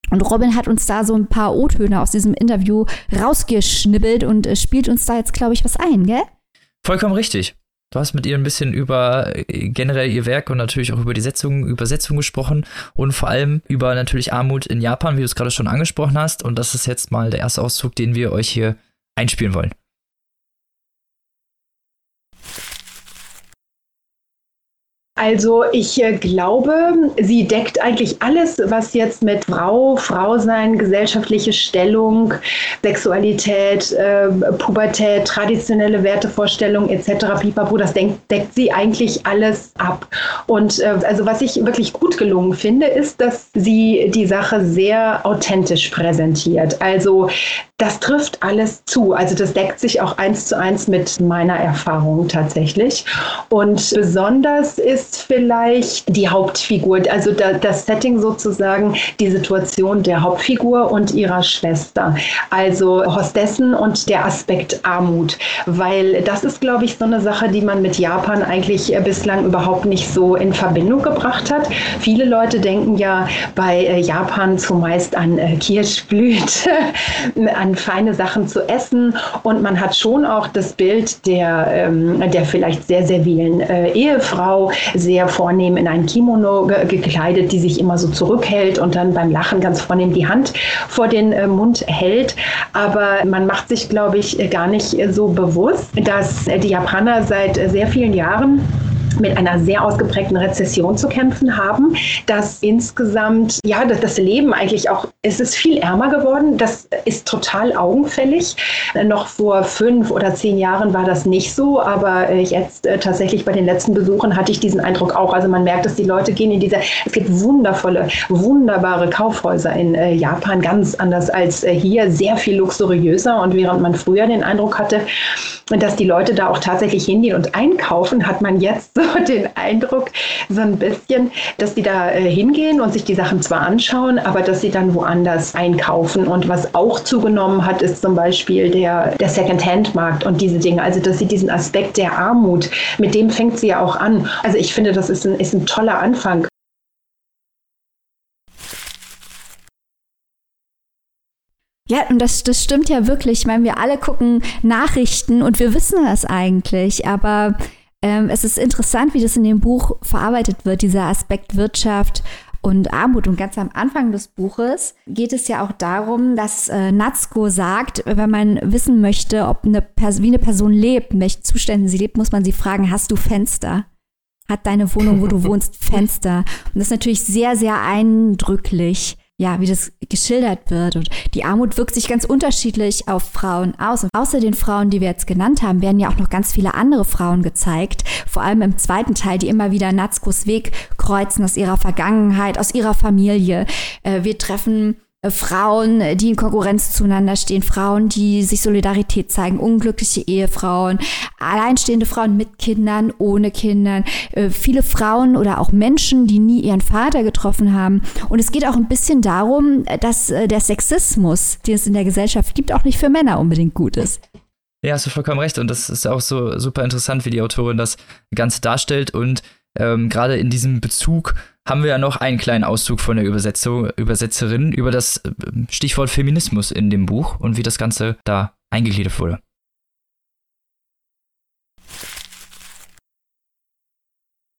Und Robin hat uns da so ein paar O-Töne aus diesem Interview rausgeschnibbelt und äh, spielt uns da jetzt, glaube ich, was ein, gell? Vollkommen richtig. Du hast mit ihr ein bisschen über äh, generell ihr Werk und natürlich auch über die Setzung, Übersetzung gesprochen und vor allem über natürlich Armut in Japan, wie du es gerade schon angesprochen hast. Und das ist jetzt mal der erste Auszug, den wir euch hier einspielen wollen. Also ich äh, glaube, sie deckt eigentlich alles, was jetzt mit Frau, Frau sein, gesellschaftliche Stellung, Sexualität, äh, Pubertät, traditionelle Wertevorstellungen etc. Pipapo, das deckt, deckt sie eigentlich alles ab. Und äh, also was ich wirklich gut gelungen finde, ist, dass sie die Sache sehr authentisch präsentiert. Also das trifft alles zu. Also das deckt sich auch eins zu eins mit meiner Erfahrung tatsächlich. Und besonders ist vielleicht die Hauptfigur, also das Setting sozusagen, die Situation der Hauptfigur und ihrer Schwester. Also Hostessen und der Aspekt Armut. Weil das ist, glaube ich, so eine Sache, die man mit Japan eigentlich bislang überhaupt nicht so in Verbindung gebracht hat. Viele Leute denken ja bei äh, Japan zumeist an äh, Kirschblüte, an feine Sachen zu essen. Und man hat schon auch das Bild der, ähm, der vielleicht sehr servilen äh, Ehefrau, sehr vornehm in ein Kimono ge gekleidet, die sich immer so zurückhält und dann beim Lachen ganz vornehm die Hand vor den äh, Mund hält. Aber man macht sich, glaube ich, gar nicht so bewusst, dass die Japaner seit sehr vielen Jahren mit einer sehr ausgeprägten Rezession zu kämpfen haben, dass insgesamt, ja, dass das Leben eigentlich auch, es ist viel ärmer geworden. Das ist total augenfällig. Noch vor fünf oder zehn Jahren war das nicht so, aber jetzt äh, tatsächlich bei den letzten Besuchen hatte ich diesen Eindruck auch. Also man merkt, dass die Leute gehen in dieser, es gibt wundervolle, wunderbare Kaufhäuser in äh, Japan, ganz anders als äh, hier, sehr viel luxuriöser. Und während man früher den Eindruck hatte, dass die Leute da auch tatsächlich hingehen und einkaufen, hat man jetzt so den Eindruck, so ein bisschen, dass die da äh, hingehen und sich die Sachen zwar anschauen, aber dass sie dann woanders einkaufen. Und was auch zugenommen hat, ist zum Beispiel der, der Second-Hand-Markt und diese Dinge. Also, dass sie diesen Aspekt der Armut, mit dem fängt sie ja auch an. Also, ich finde, das ist ein, ist ein toller Anfang. Ja, und das, das stimmt ja wirklich. Ich meine, wir alle gucken Nachrichten und wir wissen das eigentlich, aber ähm, es ist interessant, wie das in dem Buch verarbeitet wird, dieser Aspekt Wirtschaft und Armut. Und ganz am Anfang des Buches geht es ja auch darum, dass äh, Natsko sagt, wenn man wissen möchte, ob eine wie eine Person lebt, in welchen Zuständen sie lebt, muss man sie fragen, hast du Fenster? Hat deine Wohnung, wo du wohnst, Fenster? Und das ist natürlich sehr, sehr eindrücklich ja, wie das geschildert wird. Und die Armut wirkt sich ganz unterschiedlich auf Frauen aus. Und außer den Frauen, die wir jetzt genannt haben, werden ja auch noch ganz viele andere Frauen gezeigt. Vor allem im zweiten Teil, die immer wieder Natskos Weg kreuzen aus ihrer Vergangenheit, aus ihrer Familie. Äh, wir treffen Frauen, die in Konkurrenz zueinander stehen, Frauen, die sich Solidarität zeigen, unglückliche Ehefrauen, alleinstehende Frauen mit Kindern, ohne Kindern, äh, viele Frauen oder auch Menschen, die nie ihren Vater getroffen haben. Und es geht auch ein bisschen darum, dass äh, der Sexismus, den es in der Gesellschaft gibt, auch nicht für Männer unbedingt gut ist. Ja, hast du vollkommen recht. Und das ist auch so super interessant, wie die Autorin das Ganze darstellt. Und ähm, gerade in diesem Bezug haben wir ja noch einen kleinen Auszug von der Übersetzung, Übersetzerin über das äh, Stichwort Feminismus in dem Buch und wie das Ganze da eingegliedert wurde.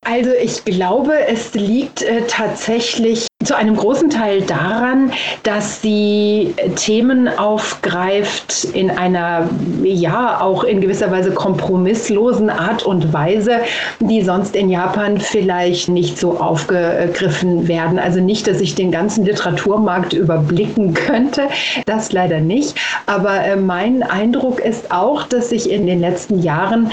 Also ich glaube, es liegt äh, tatsächlich zu einem großen Teil daran, dass sie Themen aufgreift in einer, ja, auch in gewisser Weise kompromisslosen Art und Weise, die sonst in Japan vielleicht nicht so aufgegriffen werden. Also nicht, dass ich den ganzen Literaturmarkt überblicken könnte, das leider nicht. Aber äh, mein Eindruck ist auch, dass sich in den letzten Jahren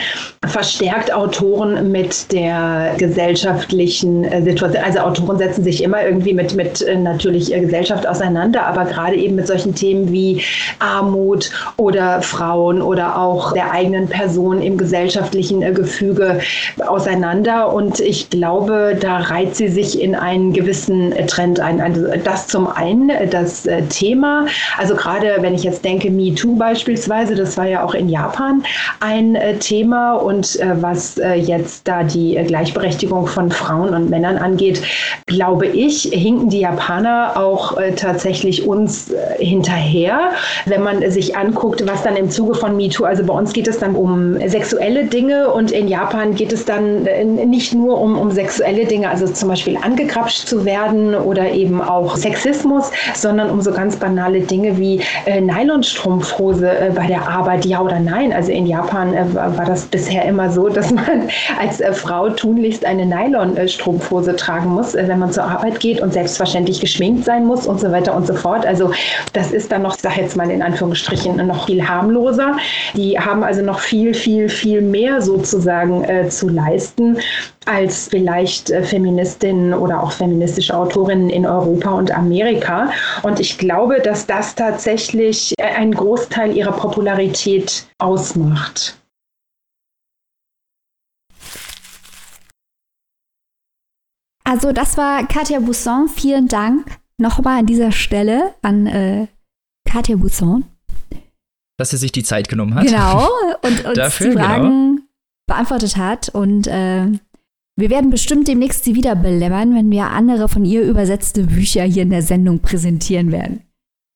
verstärkt Autoren mit der gesellschaftlichen äh, Situation, also Autoren setzen sich immer irgendwie mit mit, mit äh, natürlich Gesellschaft auseinander, aber gerade eben mit solchen Themen wie Armut oder Frauen oder auch der eigenen Person im gesellschaftlichen äh, Gefüge auseinander. Und ich glaube, da reiht sie sich in einen gewissen äh, Trend ein. Also das zum einen, das Thema, also gerade wenn ich jetzt denke, MeToo beispielsweise, das war ja auch in Japan ein Thema und was jetzt da die Gleichberechtigung von Frauen und Männern angeht, glaube ich, hinken die Japaner auch äh, tatsächlich uns äh, hinterher. Wenn man sich anguckt, was dann im Zuge von MeToo, also bei uns geht es dann um sexuelle Dinge und in Japan geht es dann äh, nicht nur um, um sexuelle Dinge, also zum Beispiel angekrapscht zu werden oder eben auch Sexismus, sondern um so ganz banale Dinge wie äh, Nylonstrumpfhose äh, bei der Arbeit, ja oder nein. Also in Japan äh, war das bisher immer so, dass man als Frau tunlichst eine Nylonstrumpfhose tragen muss, wenn man zur Arbeit geht und selbstverständlich geschminkt sein muss und so weiter und so fort. Also das ist dann noch, sag jetzt mal in Anführungsstrichen, noch viel harmloser. Die haben also noch viel, viel, viel mehr sozusagen äh, zu leisten als vielleicht äh, Feministinnen oder auch feministische Autorinnen in Europa und Amerika. Und ich glaube, dass das tatsächlich äh, einen Großteil ihrer Popularität ausmacht. Also das war Katja Bousson. Vielen Dank nochmal an dieser Stelle an äh, Katja Bousson. Dass sie sich die Zeit genommen hat. Genau, und uns Dafür, die Fragen genau. beantwortet hat. Und äh, wir werden bestimmt demnächst sie wieder belämmern, wenn wir andere von ihr übersetzte Bücher hier in der Sendung präsentieren werden.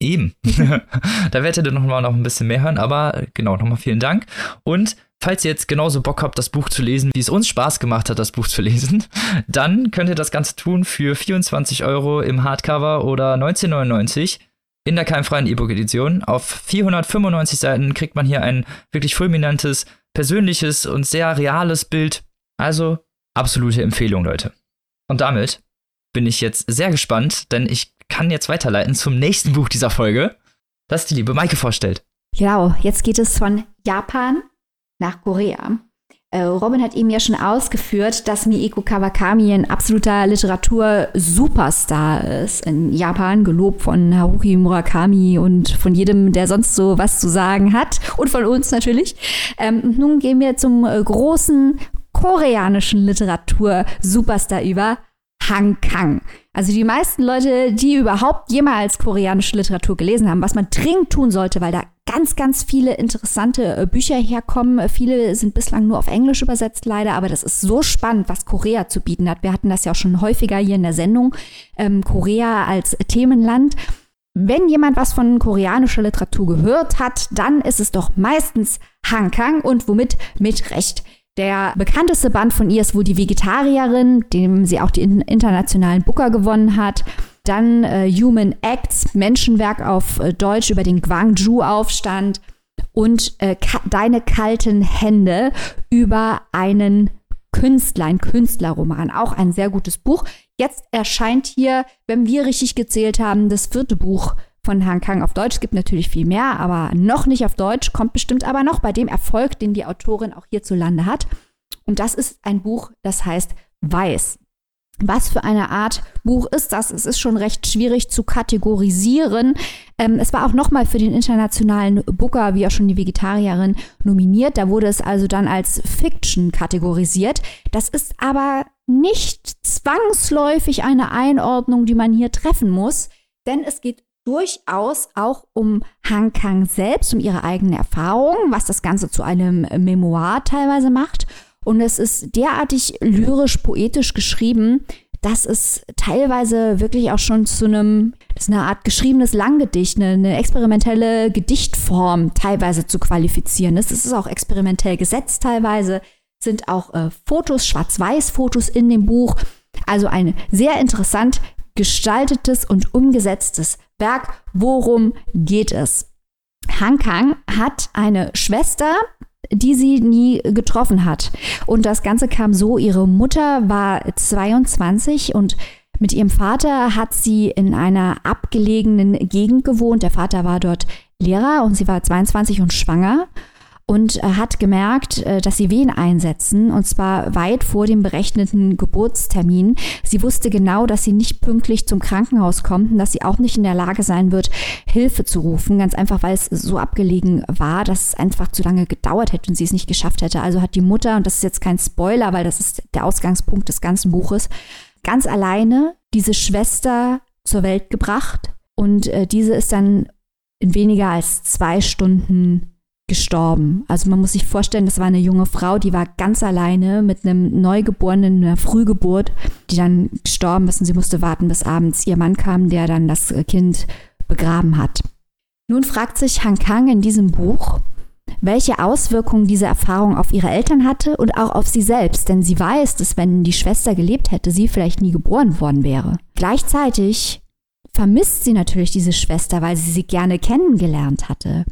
Eben. da werdet ihr noch mal noch ein bisschen mehr hören, aber genau, nochmal vielen Dank. Und Falls ihr jetzt genauso Bock habt, das Buch zu lesen, wie es uns Spaß gemacht hat, das Buch zu lesen, dann könnt ihr das Ganze tun für 24 Euro im Hardcover oder 19,99 in der keimfreien E-Book-Edition. Auf 495 Seiten kriegt man hier ein wirklich fulminantes, persönliches und sehr reales Bild. Also absolute Empfehlung, Leute. Und damit bin ich jetzt sehr gespannt, denn ich kann jetzt weiterleiten zum nächsten Buch dieser Folge, das die liebe Maike vorstellt. Genau, jetzt geht es von Japan nach Korea. Äh, Robin hat eben ja schon ausgeführt, dass Mieko Kawakami ein absoluter Literatur-Superstar ist in Japan, gelobt von Haruki Murakami und von jedem, der sonst so was zu sagen hat und von uns natürlich. Ähm, nun gehen wir zum äh, großen koreanischen Literatur-Superstar über, Han Kang. Also die meisten Leute, die überhaupt jemals koreanische Literatur gelesen haben, was man dringend tun sollte, weil da ganz, ganz viele interessante äh, Bücher herkommen. Viele sind bislang nur auf Englisch übersetzt, leider, aber das ist so spannend, was Korea zu bieten hat. Wir hatten das ja auch schon häufiger hier in der Sendung. Ähm, Korea als Themenland. wenn jemand was von koreanischer Literatur gehört hat, dann ist es doch meistens Han Kang und womit mit Recht. Der bekannteste Band von ihr ist wohl die Vegetarierin, dem sie auch den internationalen Booker gewonnen hat. Dann äh, Human Acts, Menschenwerk auf äh, Deutsch über den Gwangju-Aufstand. Und äh, Deine kalten Hände über einen Künstler, ein Künstlerroman. Auch ein sehr gutes Buch. Jetzt erscheint hier, wenn wir richtig gezählt haben, das vierte Buch von Han Kang auf Deutsch. Es gibt natürlich viel mehr, aber noch nicht auf Deutsch, kommt bestimmt aber noch bei dem Erfolg, den die Autorin auch hierzulande hat. Und das ist ein Buch, das heißt Weiß. Was für eine Art Buch ist das? Es ist schon recht schwierig zu kategorisieren. Ähm, es war auch nochmal für den internationalen Booker, wie auch schon die Vegetarierin, nominiert. Da wurde es also dann als Fiction kategorisiert. Das ist aber nicht zwangsläufig eine Einordnung, die man hier treffen muss, denn es geht durchaus auch um Han Kang selbst, um ihre eigenen Erfahrungen, was das Ganze zu einem Memoir teilweise macht. Und es ist derartig lyrisch-poetisch geschrieben, dass es teilweise wirklich auch schon zu einem, das ist eine Art geschriebenes Langgedicht, eine, eine experimentelle Gedichtform teilweise zu qualifizieren ist. Es ist auch experimentell gesetzt teilweise, sind auch äh, Fotos, Schwarz-Weiß-Fotos in dem Buch. Also ein sehr interessant gestaltetes und umgesetztes Werk. Worum geht es? Han Kang hat eine Schwester, die sie nie getroffen hat. Und das Ganze kam so, ihre Mutter war 22 und mit ihrem Vater hat sie in einer abgelegenen Gegend gewohnt. Der Vater war dort Lehrer und sie war 22 und schwanger und äh, hat gemerkt, äh, dass sie Wehen einsetzen und zwar weit vor dem berechneten Geburtstermin. Sie wusste genau, dass sie nicht pünktlich zum Krankenhaus kommt und dass sie auch nicht in der Lage sein wird, Hilfe zu rufen, ganz einfach, weil es so abgelegen war, dass es einfach zu lange gedauert hätte und sie es nicht geschafft hätte. Also hat die Mutter, und das ist jetzt kein Spoiler, weil das ist der Ausgangspunkt des ganzen Buches, ganz alleine diese Schwester zur Welt gebracht und äh, diese ist dann in weniger als zwei Stunden gestorben. Also man muss sich vorstellen, das war eine junge Frau, die war ganz alleine mit einem Neugeborenen, einer Frühgeburt, die dann gestorben ist und sie musste warten, bis abends ihr Mann kam, der dann das Kind begraben hat. Nun fragt sich Han Kang in diesem Buch, welche Auswirkungen diese Erfahrung auf ihre Eltern hatte und auch auf sie selbst, denn sie weiß, dass wenn die Schwester gelebt hätte, sie vielleicht nie geboren worden wäre. Gleichzeitig vermisst sie natürlich diese Schwester, weil sie sie gerne kennengelernt hatte.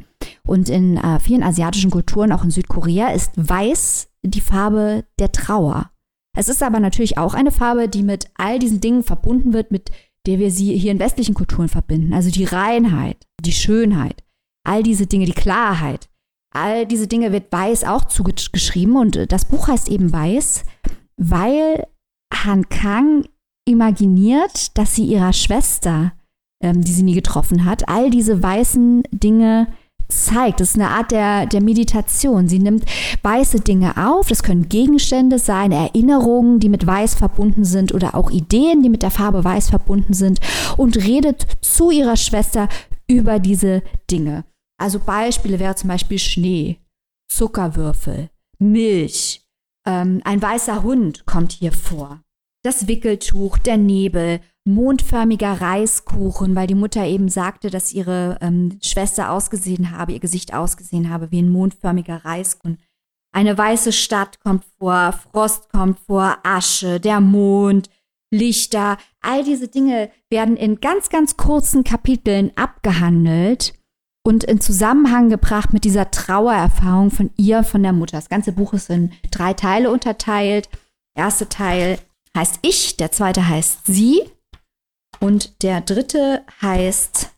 Und in äh, vielen asiatischen Kulturen, auch in Südkorea, ist weiß die Farbe der Trauer. Es ist aber natürlich auch eine Farbe, die mit all diesen Dingen verbunden wird, mit der wir sie hier in westlichen Kulturen verbinden. Also die Reinheit, die Schönheit, all diese Dinge, die Klarheit. All diese Dinge wird weiß auch zugeschrieben und äh, das Buch heißt eben weiß, weil Han Kang imaginiert, dass sie ihrer Schwester, ähm, die sie nie getroffen hat, all diese weißen Dinge zeigt. Das ist eine Art der, der Meditation. Sie nimmt weiße Dinge auf. Das können Gegenstände sein, Erinnerungen, die mit Weiß verbunden sind oder auch Ideen, die mit der Farbe Weiß verbunden sind und redet zu ihrer Schwester über diese Dinge. Also Beispiele wäre zum Beispiel Schnee, Zuckerwürfel, Milch, ähm, ein weißer Hund kommt hier vor, das Wickeltuch, der Nebel, mondförmiger Reiskuchen, weil die Mutter eben sagte, dass ihre ähm, Schwester ausgesehen habe, ihr Gesicht ausgesehen habe wie ein mondförmiger Reiskuchen. Eine weiße Stadt kommt vor, Frost kommt vor, Asche, der Mond, Lichter, all diese Dinge werden in ganz, ganz kurzen Kapiteln abgehandelt und in Zusammenhang gebracht mit dieser Trauererfahrung von ihr, von der Mutter. Das ganze Buch ist in drei Teile unterteilt. Der erste Teil heißt Ich, der zweite heißt Sie und der dritte heißt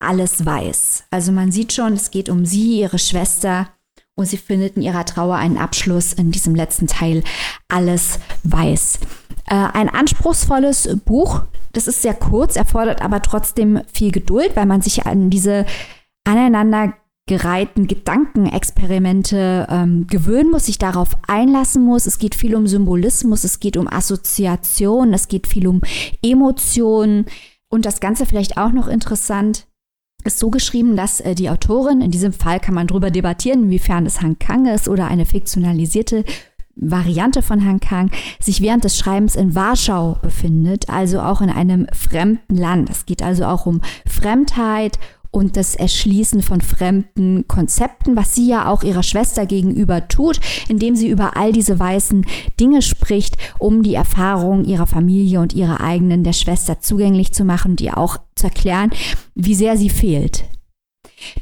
Alles weiß. Also man sieht schon, es geht um sie, ihre Schwester und sie findet in ihrer Trauer einen Abschluss in diesem letzten Teil Alles weiß. Äh, ein anspruchsvolles Buch. Das ist sehr kurz, erfordert aber trotzdem viel Geduld, weil man sich an diese aneinander gereihten Gedankenexperimente ähm, gewöhnen muss, sich darauf einlassen muss. Es geht viel um Symbolismus, es geht um Assoziation, es geht viel um Emotionen. Und das Ganze vielleicht auch noch interessant, ist so geschrieben, dass äh, die Autorin, in diesem Fall kann man darüber debattieren, inwiefern es Han Kang ist oder eine fiktionalisierte Variante von Han Kang, sich während des Schreibens in Warschau befindet, also auch in einem fremden Land. Es geht also auch um Fremdheit und das Erschließen von fremden Konzepten, was sie ja auch ihrer Schwester gegenüber tut, indem sie über all diese weißen Dinge spricht, um die Erfahrungen ihrer Familie und ihrer eigenen der Schwester zugänglich zu machen und ihr auch zu erklären, wie sehr sie fehlt.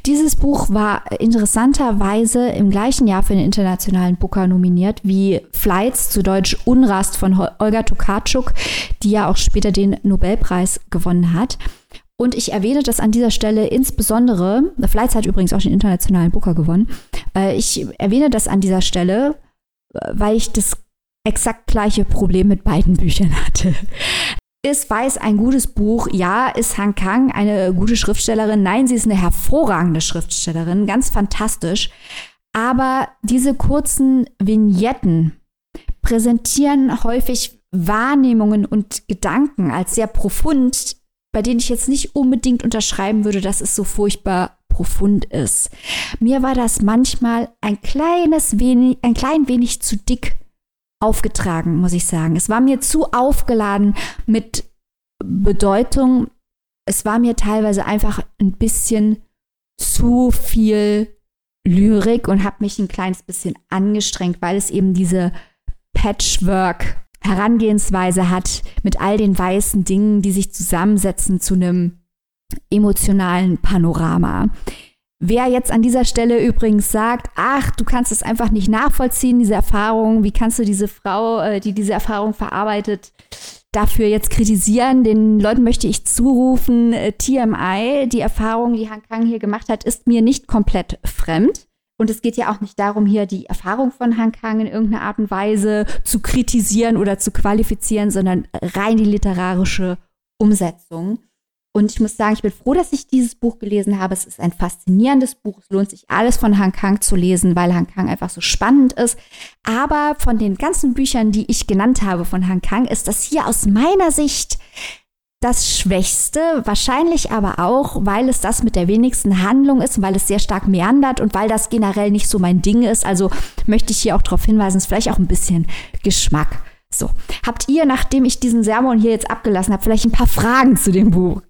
Dieses Buch war interessanterweise im gleichen Jahr für den internationalen Booker nominiert wie Flights, zu Deutsch Unrast von Olga Tokarczuk, die ja auch später den Nobelpreis gewonnen hat. Und ich erwähne das an dieser Stelle insbesondere, Flights hat übrigens auch den internationalen Booker gewonnen, äh, ich erwähne das an dieser Stelle, äh, weil ich das exakt gleiche Problem mit beiden Büchern hatte. Ist Weiß ein gutes Buch? Ja. Ist Han Kang eine gute Schriftstellerin? Nein, sie ist eine hervorragende Schriftstellerin, ganz fantastisch. Aber diese kurzen Vignetten präsentieren häufig Wahrnehmungen und Gedanken als sehr profund, bei denen ich jetzt nicht unbedingt unterschreiben würde, dass es so furchtbar profund ist. Mir war das manchmal ein kleines wenig, ein klein wenig zu dick aufgetragen, muss ich sagen. Es war mir zu aufgeladen mit Bedeutung. Es war mir teilweise einfach ein bisschen zu viel Lyrik und habe mich ein kleines bisschen angestrengt, weil es eben diese Patchwork Herangehensweise hat mit all den weißen Dingen, die sich zusammensetzen zu einem emotionalen Panorama. Wer jetzt an dieser Stelle übrigens sagt, ach, du kannst es einfach nicht nachvollziehen, diese Erfahrung, wie kannst du diese Frau, äh, die diese Erfahrung verarbeitet, dafür jetzt kritisieren? Den Leuten möchte ich zurufen, äh, TMI, die Erfahrung, die Han Kang hier gemacht hat, ist mir nicht komplett fremd. Und es geht ja auch nicht darum, hier die Erfahrung von Han Kang in irgendeiner Art und Weise zu kritisieren oder zu qualifizieren, sondern rein die literarische Umsetzung. Und ich muss sagen, ich bin froh, dass ich dieses Buch gelesen habe. Es ist ein faszinierendes Buch. Es lohnt sich alles von Han Kang zu lesen, weil Han Kang einfach so spannend ist. Aber von den ganzen Büchern, die ich genannt habe von Han Kang, ist das hier aus meiner Sicht das Schwächste, wahrscheinlich aber auch, weil es das mit der wenigsten Handlung ist, weil es sehr stark meandert und weil das generell nicht so mein Ding ist. Also möchte ich hier auch darauf hinweisen, es ist vielleicht auch ein bisschen Geschmack. So, habt ihr, nachdem ich diesen Sermon hier jetzt abgelassen habe, vielleicht ein paar Fragen zu dem Buch?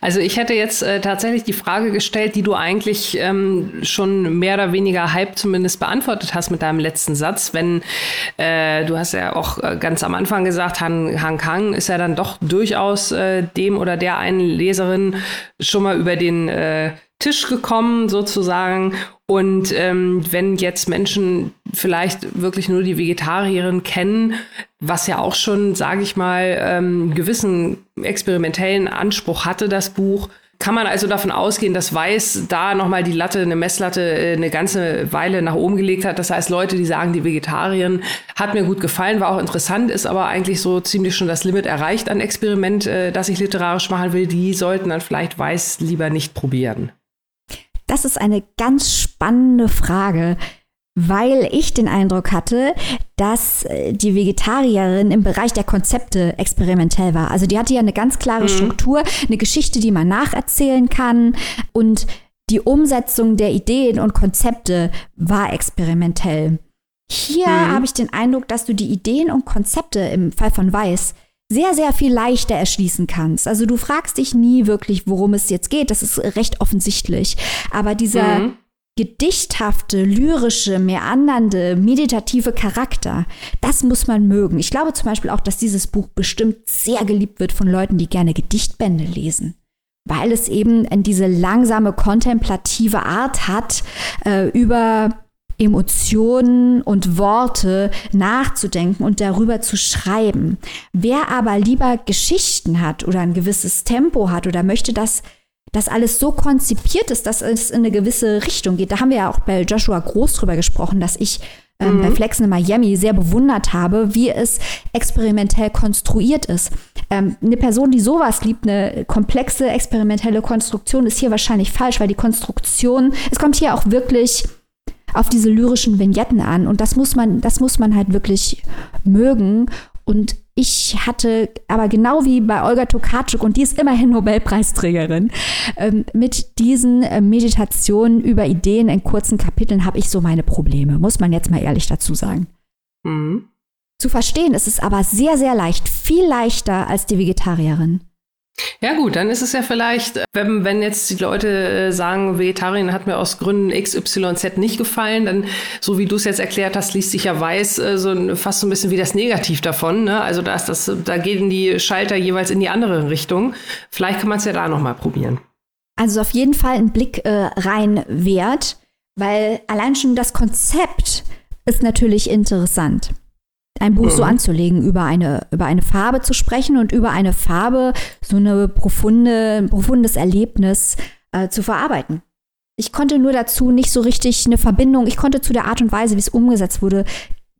Also ich hätte jetzt äh, tatsächlich die Frage gestellt, die du eigentlich ähm, schon mehr oder weniger halb zumindest beantwortet hast mit deinem letzten Satz. Wenn äh, du hast ja auch äh, ganz am Anfang gesagt, Han, Han Kang ist ja dann doch durchaus äh, dem oder der einen Leserin schon mal über den äh, Tisch gekommen sozusagen. Und ähm, wenn jetzt Menschen vielleicht wirklich nur die Vegetarierin kennen, was ja auch schon, sage ich mal, ähm, gewissen experimentellen Anspruch hatte, das Buch, kann man also davon ausgehen, dass Weiß da nochmal die Latte, eine Messlatte äh, eine ganze Weile nach oben gelegt hat. Das heißt, Leute, die sagen, die Vegetarierin hat mir gut gefallen, war auch interessant, ist aber eigentlich so ziemlich schon das Limit erreicht an Experiment, äh, das ich literarisch machen will, die sollten dann vielleicht Weiß lieber nicht probieren. Das ist eine ganz spannende Frage, weil ich den Eindruck hatte, dass äh, die Vegetarierin im Bereich der Konzepte experimentell war. Also die hatte ja eine ganz klare mhm. Struktur, eine Geschichte, die man nacherzählen kann und die Umsetzung der Ideen und Konzepte war experimentell. Hier mhm. habe ich den Eindruck, dass du die Ideen und Konzepte im Fall von Weiß sehr, sehr viel leichter erschließen kannst. Also du fragst dich nie wirklich, worum es jetzt geht. Das ist recht offensichtlich. Aber dieser mhm. gedichthafte, lyrische, meandernde, meditative Charakter, das muss man mögen. Ich glaube zum Beispiel auch, dass dieses Buch bestimmt sehr geliebt wird von Leuten, die gerne Gedichtbände lesen weil es eben diese langsame kontemplative Art hat, äh, über Emotionen und Worte nachzudenken und darüber zu schreiben. Wer aber lieber Geschichten hat oder ein gewisses Tempo hat oder möchte, dass das alles so konzipiert ist, dass es in eine gewisse Richtung geht. Da haben wir ja auch bei Joshua Groß drüber gesprochen, dass ich ähm, mhm. bei Flexen in Miami sehr bewundert habe, wie es experimentell konstruiert ist. Ähm, eine Person, die sowas liebt, eine komplexe experimentelle Konstruktion, ist hier wahrscheinlich falsch, weil die Konstruktion, es kommt hier auch wirklich auf diese lyrischen Vignetten an. Und das muss man, das muss man halt wirklich mögen. Und ich hatte, aber genau wie bei Olga Tokarczuk, und die ist immerhin Nobelpreisträgerin, ähm, mit diesen äh, Meditationen über Ideen in kurzen Kapiteln habe ich so meine Probleme, muss man jetzt mal ehrlich dazu sagen. Mhm. Zu verstehen ist es aber sehr, sehr leicht, viel leichter als die Vegetarierin. Ja gut, dann ist es ja vielleicht, wenn, wenn jetzt die Leute äh, sagen, Vegetarien hat mir aus Gründen XYZ nicht gefallen, dann, so wie du es jetzt erklärt hast, liest sich ja weiß äh, so fast so ein bisschen wie das Negativ davon. Ne? Also da, ist das, da gehen die Schalter jeweils in die andere Richtung. Vielleicht kann man es ja da nochmal probieren. Also auf jeden Fall ein Blick äh, rein wert, weil allein schon das Konzept ist natürlich interessant ein Buch mhm. so anzulegen, über eine, über eine Farbe zu sprechen und über eine Farbe so eine profunde, ein profundes Erlebnis äh, zu verarbeiten. Ich konnte nur dazu nicht so richtig eine Verbindung, ich konnte zu der Art und Weise, wie es umgesetzt wurde,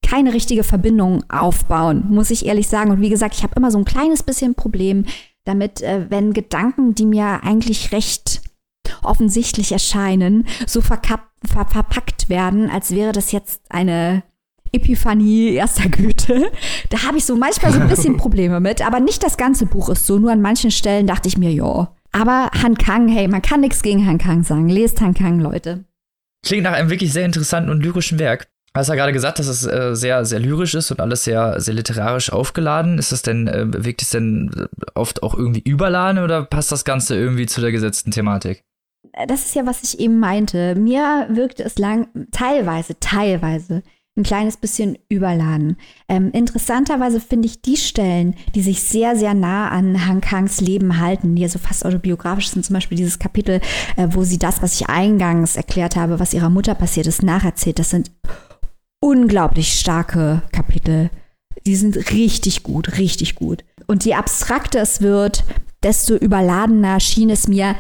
keine richtige Verbindung aufbauen, muss ich ehrlich sagen. Und wie gesagt, ich habe immer so ein kleines bisschen Problem damit, äh, wenn Gedanken, die mir eigentlich recht offensichtlich erscheinen, so verkappt, ver verpackt werden, als wäre das jetzt eine Epiphanie erster Güte. Da habe ich so manchmal so ein bisschen Probleme mit, aber nicht das ganze Buch ist so. Nur an manchen Stellen dachte ich mir, ja. Aber Han Kang, hey, man kann nichts gegen Han Kang sagen. Lest Han Kang, Leute. Klingt nach einem wirklich sehr interessanten und lyrischen Werk. Du hast ja gerade gesagt, dass es äh, sehr, sehr lyrisch ist und alles sehr, sehr literarisch aufgeladen. Ist das denn, äh, wirkt es denn oft auch irgendwie überladen oder passt das Ganze irgendwie zu der gesetzten Thematik? Das ist ja, was ich eben meinte. Mir wirkte es lang, teilweise, teilweise ein kleines bisschen überladen. Ähm, interessanterweise finde ich die Stellen, die sich sehr, sehr nah an Han Kangs Leben halten, die ja so fast autobiografisch sind, zum Beispiel dieses Kapitel, äh, wo sie das, was ich eingangs erklärt habe, was ihrer Mutter passiert ist, nacherzählt. Das sind unglaublich starke Kapitel. Die sind richtig gut, richtig gut. Und je abstrakter es wird, desto überladener schien es mir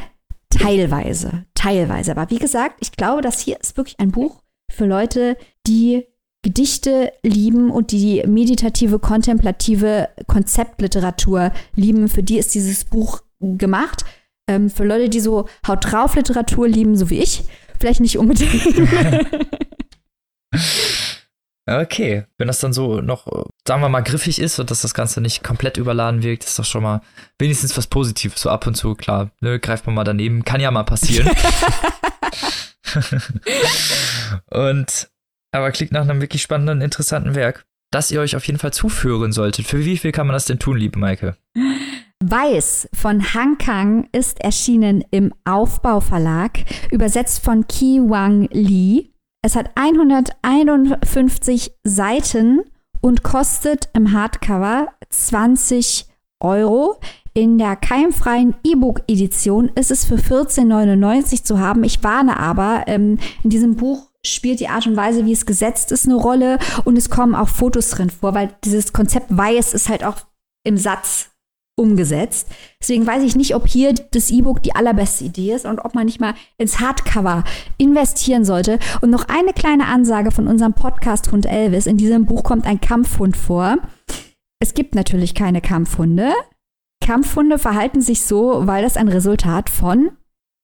teilweise, teilweise. Aber wie gesagt, ich glaube, das hier ist wirklich ein Buch für Leute, die Gedichte lieben und die meditative, kontemplative Konzeptliteratur lieben, für die ist dieses Buch gemacht. Ähm, für Leute, die so Haut drauf Literatur lieben, so wie ich, vielleicht nicht unbedingt. okay, wenn das dann so noch, sagen wir mal, griffig ist und dass das Ganze nicht komplett überladen wirkt, ist doch schon mal wenigstens was Positives. So ab und zu, klar, ne, greift man mal daneben, kann ja mal passieren. und aber klingt nach einem wirklich spannenden, interessanten Werk, das ihr euch auf jeden Fall zuführen solltet. Für wie viel kann man das denn tun, liebe Maike? Weiß von Han Kang ist erschienen im Aufbauverlag, übersetzt von Ki Wang Lee. Es hat 151 Seiten und kostet im Hardcover 20 Euro. In der keimfreien E-Book-Edition ist es für 14,99 zu haben. Ich warne aber, ähm, in diesem Buch spielt die Art und Weise, wie es gesetzt ist, eine Rolle und es kommen auch Fotos drin vor, weil dieses Konzept Weiß ist halt auch im Satz umgesetzt. Deswegen weiß ich nicht, ob hier das E-Book die allerbeste Idee ist und ob man nicht mal ins Hardcover investieren sollte. Und noch eine kleine Ansage von unserem Podcast Hund Elvis. In diesem Buch kommt ein Kampfhund vor. Es gibt natürlich keine Kampfhunde. Kampfhunde verhalten sich so, weil das ein Resultat von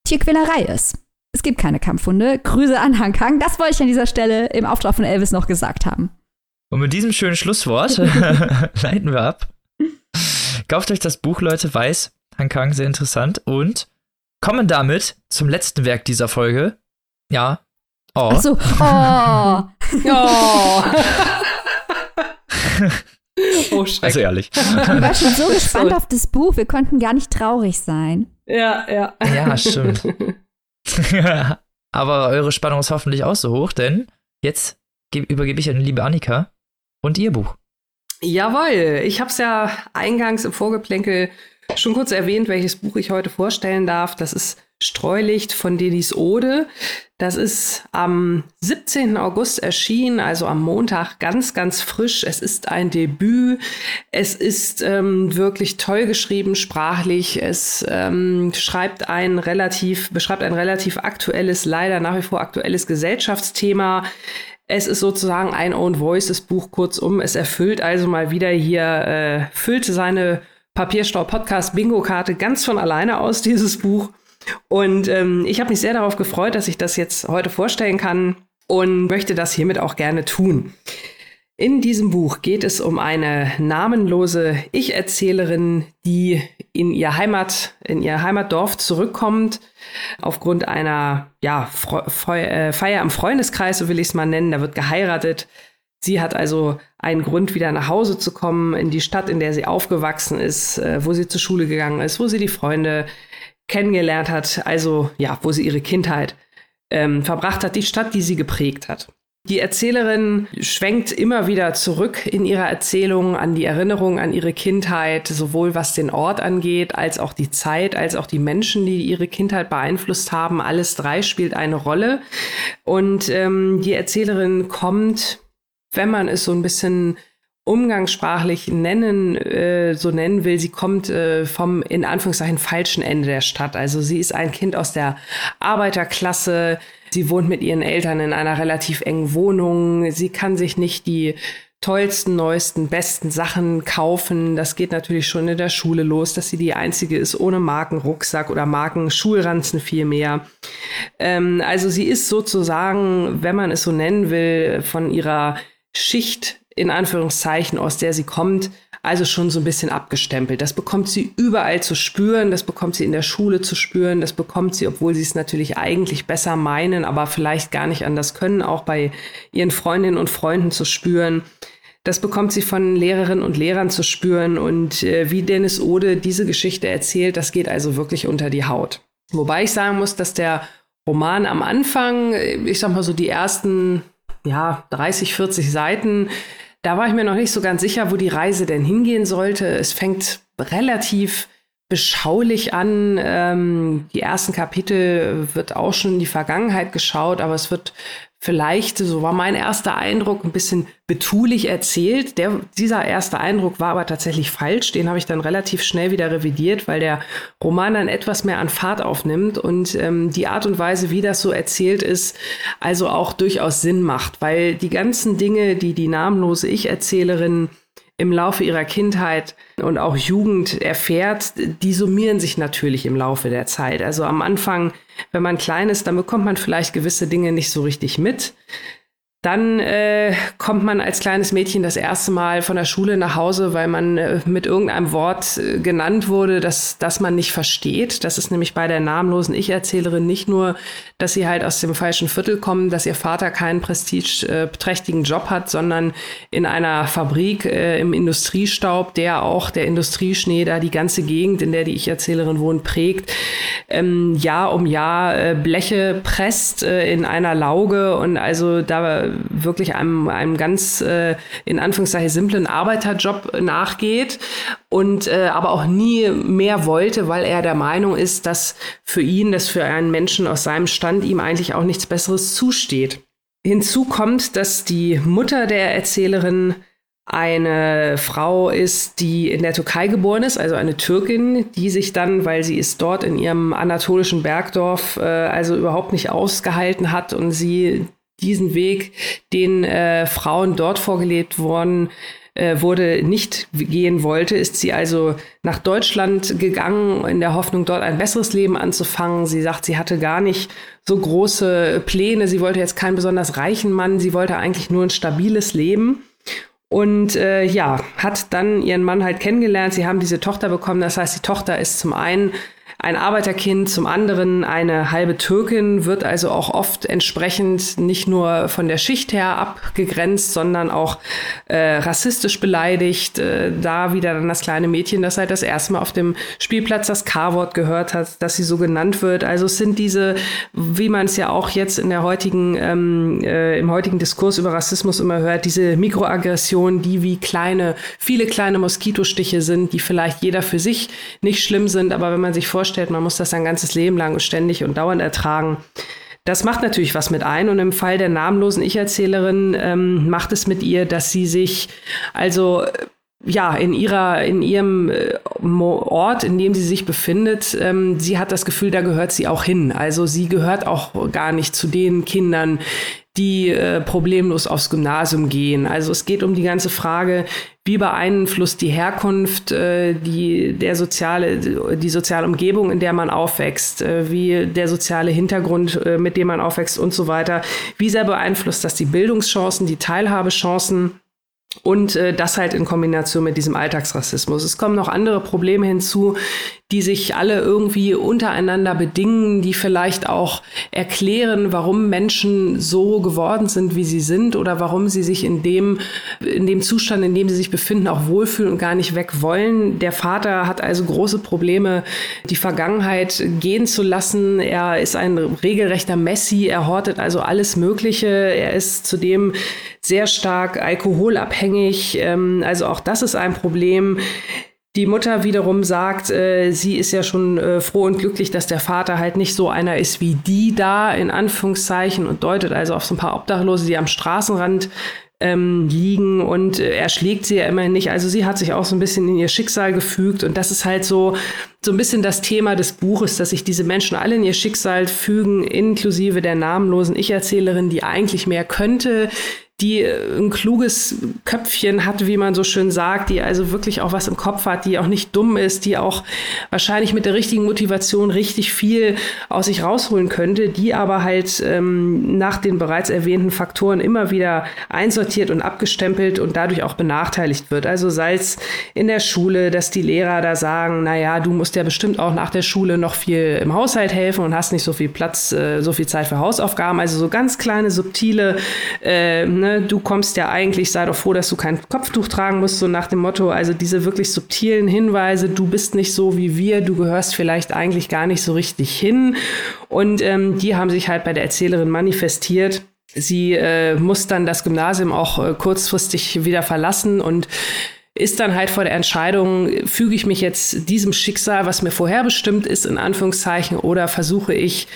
Tierquälerei ist. Es gibt keine Kampfhunde. Grüße an Han Kang. Das wollte ich an dieser Stelle im Auftrag von Elvis noch gesagt haben. Und mit diesem schönen Schlusswort leiten wir ab. Kauft euch das Buch, Leute, weiß Han Kang sehr interessant und kommen damit zum letzten Werk dieser Folge. Ja. Oh. Ach so. Oh. oh. oh, Also ehrlich. Ich war schon so gespannt auf das Buch. Wir konnten gar nicht traurig sein. Ja, ja. Ja, stimmt. Aber eure Spannung ist hoffentlich auch so hoch, denn jetzt übergebe ich an liebe Annika und ihr Buch. Jawohl, ich habe es ja eingangs im Vorgeplänkel schon kurz erwähnt, welches Buch ich heute vorstellen darf. Das ist Streulicht von Denis Ode. Das ist am 17. August erschienen, also am Montag, ganz, ganz frisch. Es ist ein Debüt. Es ist ähm, wirklich toll geschrieben, sprachlich. Es ähm, schreibt ein relativ, beschreibt ein relativ aktuelles, leider nach wie vor aktuelles Gesellschaftsthema. Es ist sozusagen ein Own Voices Buch, kurzum. Es erfüllt also mal wieder hier, äh, füllt seine Papierstau Podcast Bingo Karte ganz von alleine aus, dieses Buch. Und ähm, ich habe mich sehr darauf gefreut, dass ich das jetzt heute vorstellen kann und möchte das hiermit auch gerne tun. In diesem Buch geht es um eine namenlose Ich-Erzählerin, die in ihr Heimat, in ihr Heimatdorf zurückkommt, aufgrund einer ja, äh, Feier im Freundeskreis, so will ich es mal nennen. Da wird geheiratet. Sie hat also einen Grund, wieder nach Hause zu kommen, in die Stadt, in der sie aufgewachsen ist, äh, wo sie zur Schule gegangen ist, wo sie die Freunde kennengelernt hat, also ja, wo sie ihre Kindheit ähm, verbracht hat, die Stadt, die sie geprägt hat. Die Erzählerin schwenkt immer wieder zurück in ihrer Erzählung an die Erinnerung an ihre Kindheit, sowohl was den Ort angeht, als auch die Zeit, als auch die Menschen, die ihre Kindheit beeinflusst haben. Alles drei spielt eine Rolle. Und ähm, die Erzählerin kommt, wenn man es so ein bisschen umgangssprachlich nennen, äh, so nennen will, sie kommt äh, vom in Anführungszeichen falschen Ende der Stadt. Also sie ist ein Kind aus der Arbeiterklasse. Sie wohnt mit ihren Eltern in einer relativ engen Wohnung. Sie kann sich nicht die tollsten, neuesten, besten Sachen kaufen. Das geht natürlich schon in der Schule los, dass sie die einzige ist ohne Markenrucksack oder Markenschulranzen vielmehr. Ähm, also sie ist sozusagen, wenn man es so nennen will, von ihrer Schicht in Anführungszeichen, aus der sie kommt, also schon so ein bisschen abgestempelt. Das bekommt sie überall zu spüren, das bekommt sie in der Schule zu spüren, das bekommt sie, obwohl sie es natürlich eigentlich besser meinen, aber vielleicht gar nicht anders können, auch bei ihren Freundinnen und Freunden zu spüren. Das bekommt sie von Lehrerinnen und Lehrern zu spüren und äh, wie Dennis Ode diese Geschichte erzählt, das geht also wirklich unter die Haut. Wobei ich sagen muss, dass der Roman am Anfang, äh, ich sag mal so die ersten ja, 30, 40 Seiten, da war ich mir noch nicht so ganz sicher, wo die Reise denn hingehen sollte. Es fängt relativ beschaulich an. Ähm, die ersten Kapitel wird auch schon in die Vergangenheit geschaut, aber es wird vielleicht, so war mein erster Eindruck, ein bisschen betulich erzählt. Der, dieser erste Eindruck war aber tatsächlich falsch. Den habe ich dann relativ schnell wieder revidiert, weil der Roman dann etwas mehr an Fahrt aufnimmt und ähm, die Art und Weise, wie das so erzählt ist, also auch durchaus Sinn macht, weil die ganzen Dinge, die die namenlose Ich-Erzählerin im Laufe ihrer Kindheit und auch Jugend erfährt, die summieren sich natürlich im Laufe der Zeit. Also am Anfang, wenn man klein ist, dann bekommt man vielleicht gewisse Dinge nicht so richtig mit. Dann äh, kommt man als kleines Mädchen das erste Mal von der Schule nach Hause, weil man äh, mit irgendeinem Wort äh, genannt wurde, das, das man nicht versteht. Das ist nämlich bei der namenlosen Ich-Erzählerin nicht nur, dass sie halt aus dem falschen Viertel kommen, dass ihr Vater keinen prestigeträchtigen Job hat, sondern in einer Fabrik äh, im Industriestaub, der auch der Industrieschnee da die ganze Gegend, in der die Ich-Erzählerin wohnt, prägt, ähm, Jahr um Jahr äh, Bleche presst äh, in einer Lauge und also da wirklich einem, einem ganz äh, in Anführungszeichen simplen Arbeiterjob nachgeht und äh, aber auch nie mehr wollte, weil er der Meinung ist, dass für ihn, dass für einen Menschen aus seinem Stand ihm eigentlich auch nichts Besseres zusteht. Hinzu kommt, dass die Mutter der Erzählerin eine Frau ist, die in der Türkei geboren ist, also eine Türkin, die sich dann, weil sie ist dort in ihrem anatolischen Bergdorf, äh, also überhaupt nicht ausgehalten hat und sie diesen Weg, den äh, Frauen dort vorgelebt worden äh, wurde, nicht gehen wollte, ist sie also nach Deutschland gegangen, in der Hoffnung, dort ein besseres Leben anzufangen. Sie sagt, sie hatte gar nicht so große Pläne. Sie wollte jetzt keinen besonders reichen Mann. Sie wollte eigentlich nur ein stabiles Leben. Und äh, ja, hat dann ihren Mann halt kennengelernt. Sie haben diese Tochter bekommen. Das heißt, die Tochter ist zum einen ein Arbeiterkind, zum anderen eine halbe Türkin, wird also auch oft entsprechend nicht nur von der Schicht her abgegrenzt, sondern auch äh, rassistisch beleidigt. Äh, da wieder dann das kleine Mädchen, das halt das erste Mal auf dem Spielplatz das K-Wort gehört hat, dass sie so genannt wird. Also es sind diese, wie man es ja auch jetzt in der heutigen, ähm, äh, im heutigen Diskurs über Rassismus immer hört, diese Mikroaggressionen, die wie kleine, viele kleine Moskitostiche sind, die vielleicht jeder für sich nicht schlimm sind, aber wenn man sich vorstellt, vorstellt, man muss das sein ganzes Leben lang ständig und dauernd ertragen. Das macht natürlich was mit ein und im Fall der namenlosen Ich-Erzählerin ähm, macht es mit ihr, dass sie sich also äh, ja, in ihrer, in ihrem äh, Ort, in dem sie sich befindet, ähm, sie hat das Gefühl, da gehört sie auch hin. Also sie gehört auch gar nicht zu den Kindern, die äh, problemlos aufs Gymnasium gehen. Also es geht um die ganze Frage, wie beeinflusst die Herkunft, äh, die, der soziale, die soziale Umgebung, in der man aufwächst, äh, wie der soziale Hintergrund, äh, mit dem man aufwächst und so weiter. Wie sehr beeinflusst das die Bildungschancen, die Teilhabechancen? Und äh, das halt in Kombination mit diesem Alltagsrassismus. Es kommen noch andere Probleme hinzu, die sich alle irgendwie untereinander bedingen, die vielleicht auch erklären, warum Menschen so geworden sind, wie sie sind oder warum sie sich in dem, in dem Zustand, in dem sie sich befinden, auch wohlfühlen und gar nicht weg wollen. Der Vater hat also große Probleme, die Vergangenheit gehen zu lassen. Er ist ein regelrechter Messi. Er hortet also alles Mögliche. Er ist zudem sehr stark alkoholabhängig. Ähm, also auch das ist ein Problem. Die Mutter wiederum sagt, äh, sie ist ja schon äh, froh und glücklich, dass der Vater halt nicht so einer ist wie die da, in Anführungszeichen, und deutet also auf so ein paar Obdachlose, die am Straßenrand ähm, liegen und äh, er schlägt sie ja immerhin nicht. Also sie hat sich auch so ein bisschen in ihr Schicksal gefügt und das ist halt so, so ein bisschen das Thema des Buches, dass sich diese Menschen alle in ihr Schicksal fügen, inklusive der namenlosen Ich-Erzählerin, die eigentlich mehr könnte, die äh, ein kluges Köpfchen hat, wie man so schön sagt, die also wirklich auch was im Kopf hat, die auch nicht dumm ist, die auch wahrscheinlich mit der richtigen Motivation richtig viel aus sich rausholen könnte, die aber halt ähm, nach den bereits erwähnten Faktoren immer wieder einsortiert und abgestempelt und dadurch auch benachteiligt wird. Also sei es in der Schule, dass die Lehrer da sagen, na ja, du musst ja bestimmt auch nach der Schule noch viel im Haushalt helfen und hast nicht so viel Platz, äh, so viel Zeit für Hausaufgaben. Also so ganz kleine, subtile äh, ne, ne, du kommst ja eigentlich, sei doch froh, dass du kein Kopftuch tragen musst, so nach dem Motto, also diese wirklich subtilen Hinweise, du bist nicht so wie wir, du gehörst vielleicht eigentlich gar nicht so richtig hin. Und ähm, die haben sich halt bei der Erzählerin manifestiert. Sie äh, muss dann das Gymnasium auch äh, kurzfristig wieder verlassen und ist dann halt vor der Entscheidung, füge ich mich jetzt diesem Schicksal, was mir vorherbestimmt ist, in Anführungszeichen, oder versuche ich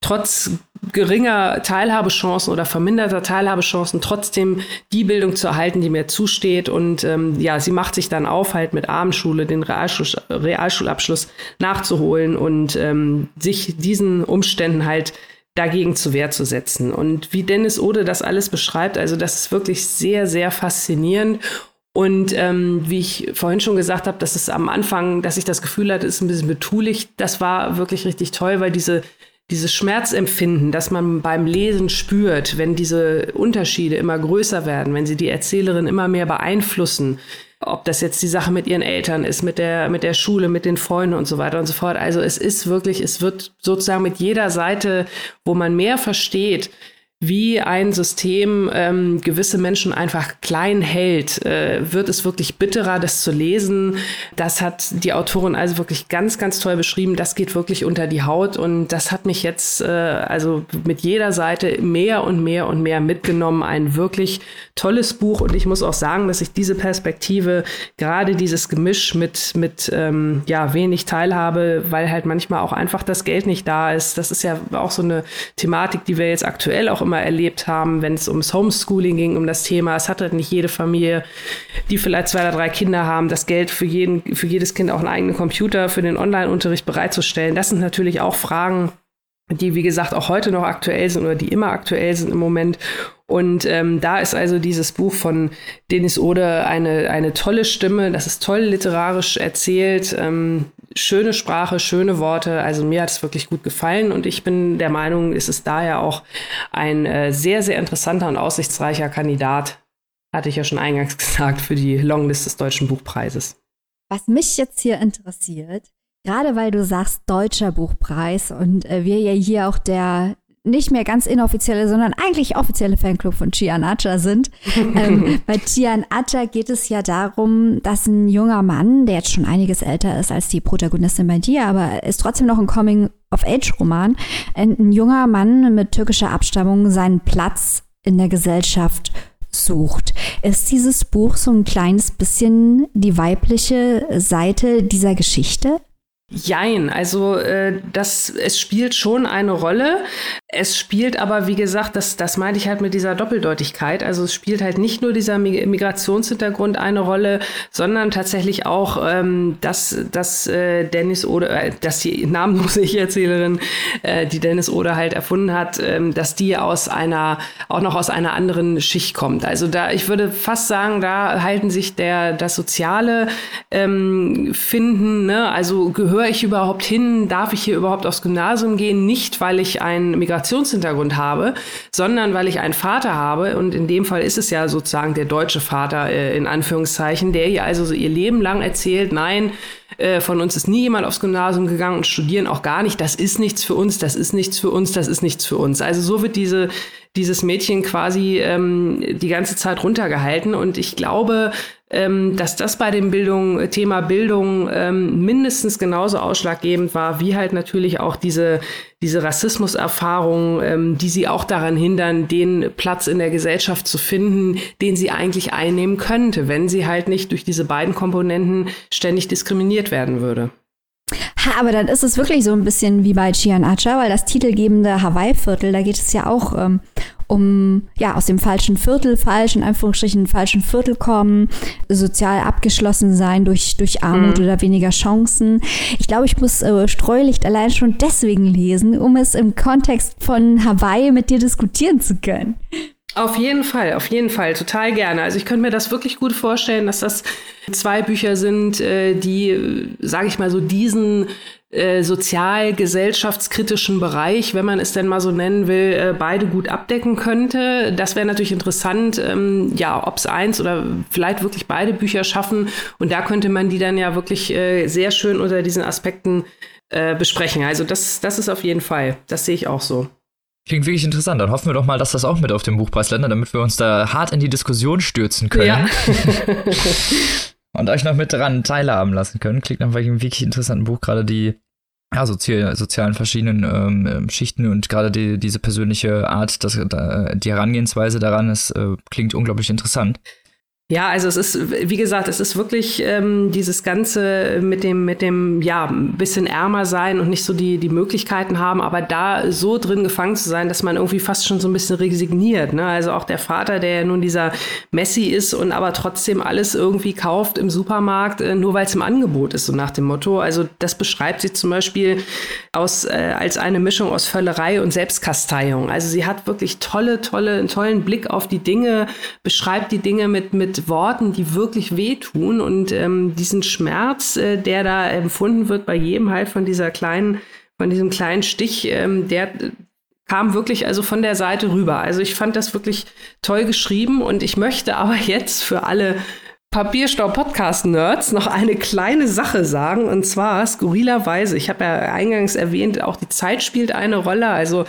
trotz geringer Teilhabechancen oder verminderter Teilhabechancen trotzdem die Bildung zu erhalten, die mir zusteht. Und ähm, ja, sie macht sich dann auf, halt mit Abendschule den Realschul Realschulabschluss nachzuholen und ähm, sich diesen Umständen halt dagegen zu Wehr zu setzen. Und wie Dennis Ode das alles beschreibt, also das ist wirklich sehr, sehr faszinierend. Und ähm, wie ich vorhin schon gesagt habe, dass es am Anfang, dass ich das Gefühl hatte, ist ein bisschen betulich, das war wirklich richtig toll, weil diese dieses Schmerzempfinden, das man beim Lesen spürt, wenn diese Unterschiede immer größer werden, wenn sie die Erzählerin immer mehr beeinflussen, ob das jetzt die Sache mit ihren Eltern ist, mit der, mit der Schule, mit den Freunden und so weiter und so fort. Also es ist wirklich, es wird sozusagen mit jeder Seite, wo man mehr versteht, wie ein System ähm, gewisse Menschen einfach klein hält, äh, wird es wirklich bitterer, das zu lesen. Das hat die Autorin also wirklich ganz, ganz toll beschrieben. Das geht wirklich unter die Haut und das hat mich jetzt äh, also mit jeder Seite mehr und mehr und mehr mitgenommen. Ein wirklich tolles Buch und ich muss auch sagen, dass ich diese Perspektive, gerade dieses Gemisch mit, mit ähm, ja, wenig Teilhabe, weil halt manchmal auch einfach das Geld nicht da ist. Das ist ja auch so eine Thematik, die wir jetzt aktuell auch immer erlebt haben, wenn es ums Homeschooling ging, um das Thema. Es hat halt nicht jede Familie, die vielleicht zwei oder drei Kinder haben, das Geld für, jeden, für jedes Kind auch einen eigenen Computer für den Online-Unterricht bereitzustellen. Das sind natürlich auch Fragen, die, wie gesagt, auch heute noch aktuell sind oder die immer aktuell sind im Moment. Und ähm, da ist also dieses Buch von Denis Ode eine, eine tolle Stimme. Das ist toll literarisch erzählt. Ähm, schöne Sprache, schöne Worte. Also mir hat es wirklich gut gefallen und ich bin der Meinung, es ist daher auch ein äh, sehr, sehr interessanter und aussichtsreicher Kandidat, hatte ich ja schon eingangs gesagt, für die Longlist des Deutschen Buchpreises. Was mich jetzt hier interessiert, gerade weil du sagst Deutscher Buchpreis und äh, wir ja hier auch der nicht mehr ganz inoffizielle, sondern eigentlich offizielle Fanclub von Chian Acha sind. ähm, bei Chian Acha geht es ja darum, dass ein junger Mann, der jetzt schon einiges älter ist als die Protagonistin bei dir, aber ist trotzdem noch ein Coming-of-Age-Roman, ein junger Mann mit türkischer Abstammung seinen Platz in der Gesellschaft sucht. Ist dieses Buch so ein kleines bisschen die weibliche Seite dieser Geschichte? Jein, also äh, das, es spielt schon eine Rolle. Es spielt aber, wie gesagt, das, das meinte ich halt mit dieser Doppeldeutigkeit. Also es spielt halt nicht nur dieser Migrationshintergrund eine Rolle, sondern tatsächlich auch, ähm, dass, dass äh, Dennis oder äh, dass die namenlose Ich-Erzählerin, äh, die Dennis Oder halt erfunden hat, ähm, dass die aus einer, auch noch aus einer anderen Schicht kommt. Also da, ich würde fast sagen, da halten sich der, das soziale ähm, Finden, ne, also gehöre ich überhaupt hin? Darf ich hier überhaupt aufs Gymnasium gehen? Nicht, weil ich ein Migrationshintergrund habe, sondern weil ich einen Vater habe. Und in dem Fall ist es ja sozusagen der deutsche Vater äh, in Anführungszeichen, der ihr also so ihr Leben lang erzählt, nein, äh, von uns ist nie jemand aufs Gymnasium gegangen und studieren auch gar nicht. Das ist nichts für uns, das ist nichts für uns, das ist nichts für uns. Also so wird diese, dieses Mädchen quasi ähm, die ganze Zeit runtergehalten. Und ich glaube, ähm, dass das bei dem Bildung, Thema Bildung ähm, mindestens genauso ausschlaggebend war, wie halt natürlich auch diese, diese Rassismuserfahrungen, ähm, die sie auch daran hindern, den Platz in der Gesellschaft zu finden, den sie eigentlich einnehmen könnte, wenn sie halt nicht durch diese beiden Komponenten ständig diskriminiert werden würde. Ha, aber dann ist es wirklich so ein bisschen wie bei Chian Acha, weil das titelgebende Hawaii-Viertel, da geht es ja auch ähm, um, ja, aus dem falschen Viertel, falsch, in Anführungsstrichen, falschen Viertel kommen, sozial abgeschlossen sein durch, durch Armut mhm. oder weniger Chancen. Ich glaube, ich muss äh, Streulicht allein schon deswegen lesen, um es im Kontext von Hawaii mit dir diskutieren zu können. Auf jeden Fall, auf jeden Fall, total gerne. Also ich könnte mir das wirklich gut vorstellen, dass das zwei Bücher sind, äh, die, sage ich mal so, diesen äh, sozial-gesellschaftskritischen Bereich, wenn man es denn mal so nennen will, äh, beide gut abdecken könnte. Das wäre natürlich interessant, ähm, ja, ob es eins oder vielleicht wirklich beide Bücher schaffen. Und da könnte man die dann ja wirklich äh, sehr schön unter diesen Aspekten äh, besprechen. Also das, das ist auf jeden Fall, das sehe ich auch so. Klingt wirklich interessant. Dann hoffen wir doch mal, dass das auch mit auf dem Buchpreis landet, damit wir uns da hart in die Diskussion stürzen können. Ja. und euch noch mit dran teilhaben lassen können. Klingt nach einem wirklich interessanten Buch, gerade die ja, sozial, sozialen verschiedenen ähm, ähm, Schichten und gerade die, diese persönliche Art, das, die Herangehensweise daran, ist, äh, klingt unglaublich interessant. Ja, also es ist, wie gesagt, es ist wirklich ähm, dieses Ganze mit dem, mit dem, ja, ein bisschen ärmer sein und nicht so die, die Möglichkeiten haben, aber da so drin gefangen zu sein, dass man irgendwie fast schon so ein bisschen resigniert. Ne? Also auch der Vater, der ja nun dieser Messi ist und aber trotzdem alles irgendwie kauft im Supermarkt, äh, nur weil es im Angebot ist, so nach dem Motto. Also das beschreibt sie zum Beispiel aus, äh, als eine Mischung aus Völlerei und Selbstkasteiung. Also sie hat wirklich tolle, tolle, einen tollen Blick auf die Dinge, beschreibt die Dinge mit, mit Worten, die wirklich wehtun und ähm, diesen Schmerz, äh, der da empfunden wird bei jedem halt von dieser kleinen, von diesem kleinen Stich, ähm, der kam wirklich also von der Seite rüber. Also ich fand das wirklich toll geschrieben und ich möchte aber jetzt für alle Papierstau-Podcast-Nerds noch eine kleine Sache sagen. Und zwar skurrilerweise, ich habe ja eingangs erwähnt, auch die Zeit spielt eine Rolle. Also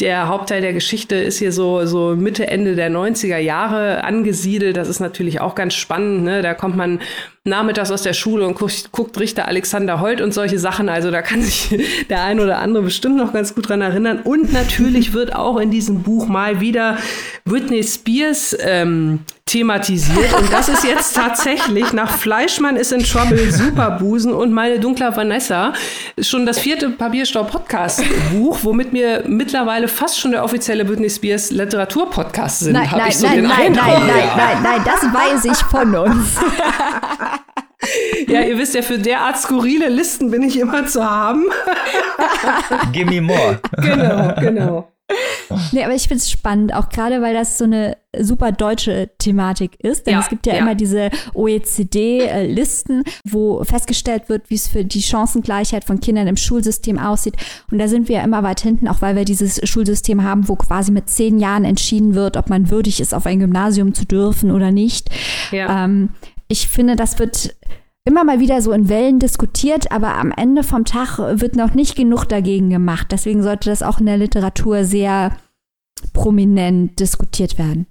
der Hauptteil der Geschichte ist hier so, so Mitte, Ende der 90er Jahre angesiedelt. Das ist natürlich auch ganz spannend. Ne? Da kommt man nachmittags aus der Schule und guckt, guckt Richter Alexander Holt und solche Sachen. Also da kann sich der ein oder andere bestimmt noch ganz gut dran erinnern. Und natürlich wird auch in diesem Buch mal wieder Whitney Spears ähm, thematisiert. Und das ist jetzt tatsächlich nach Fleischmann ist in Trouble, Superbusen und meine dunkle Vanessa schon das vierte Papierstau-Podcast-Buch, womit wir mittlerweile fast schon der offizielle Britney Spears Literatur-Podcast sind. Nein, nein, so nein, nein, nein, nein, nein, nein, nein, das weiß ich von uns. ja, ihr wisst ja, für derart skurrile Listen bin ich immer zu haben. Gimme more. Genau, genau. Nee, aber ich finde es spannend, auch gerade weil das so eine super deutsche Thematik ist. Denn ja, es gibt ja, ja. immer diese OECD-Listen, wo festgestellt wird, wie es für die Chancengleichheit von Kindern im Schulsystem aussieht. Und da sind wir ja immer weit hinten, auch weil wir dieses Schulsystem haben, wo quasi mit zehn Jahren entschieden wird, ob man würdig ist, auf ein Gymnasium zu dürfen oder nicht. Ja. Ähm, ich finde, das wird immer mal wieder so in Wellen diskutiert, aber am Ende vom Tag wird noch nicht genug dagegen gemacht. Deswegen sollte das auch in der Literatur sehr prominent diskutiert werden.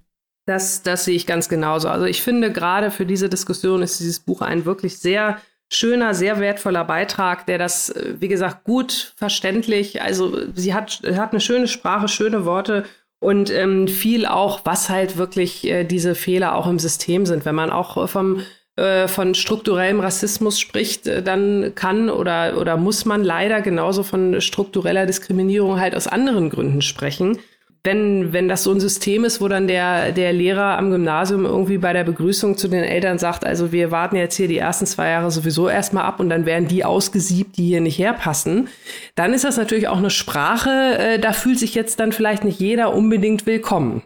Das, das sehe ich ganz genauso. Also ich finde, gerade für diese Diskussion ist dieses Buch ein wirklich sehr schöner, sehr wertvoller Beitrag, der das, äh, wie gesagt, gut verständlich, also sie hat, hat eine schöne Sprache, schöne Worte und ähm, viel auch, was halt wirklich äh, diese Fehler auch im System sind. Wenn man auch vom äh, von strukturellem Rassismus spricht, äh, dann kann oder, oder muss man leider genauso von struktureller Diskriminierung halt aus anderen Gründen sprechen. Wenn, wenn das so ein System ist, wo dann der, der Lehrer am Gymnasium irgendwie bei der Begrüßung zu den Eltern sagt, also wir warten jetzt hier die ersten zwei Jahre sowieso erstmal ab und dann werden die ausgesiebt, die hier nicht herpassen, dann ist das natürlich auch eine Sprache, äh, da fühlt sich jetzt dann vielleicht nicht jeder unbedingt willkommen.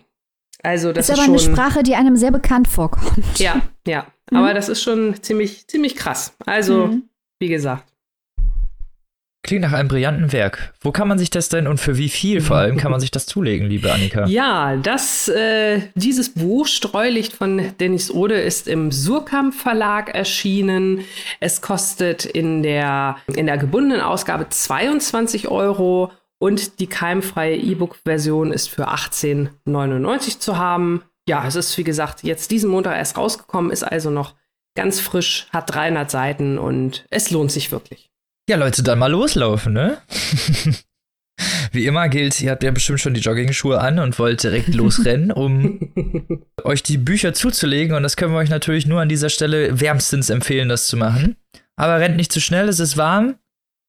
Also das ist, ist aber eine Sprache, die einem sehr bekannt vorkommt. Ja, ja. Mhm. Aber das ist schon ziemlich, ziemlich krass. Also, mhm. wie gesagt. Klingt nach einem brillanten Werk. Wo kann man sich das denn und für wie viel vor allem kann man sich das zulegen, liebe Annika? Ja, das, äh, dieses Buch Streulicht von Dennis Ode ist im Surkamp Verlag erschienen. Es kostet in der, in der gebundenen Ausgabe 22 Euro und die keimfreie E-Book-Version ist für 18,99 zu haben. Ja, es ist wie gesagt jetzt diesen Montag erst rausgekommen, ist also noch ganz frisch, hat 300 Seiten und es lohnt sich wirklich. Ja, Leute, dann mal loslaufen, ne? Wie immer gilt, ihr habt ja bestimmt schon die Jogging-Schuhe an und wollt direkt losrennen, um euch die Bücher zuzulegen. Und das können wir euch natürlich nur an dieser Stelle wärmstens empfehlen, das zu machen. Aber rennt nicht zu schnell, es ist warm.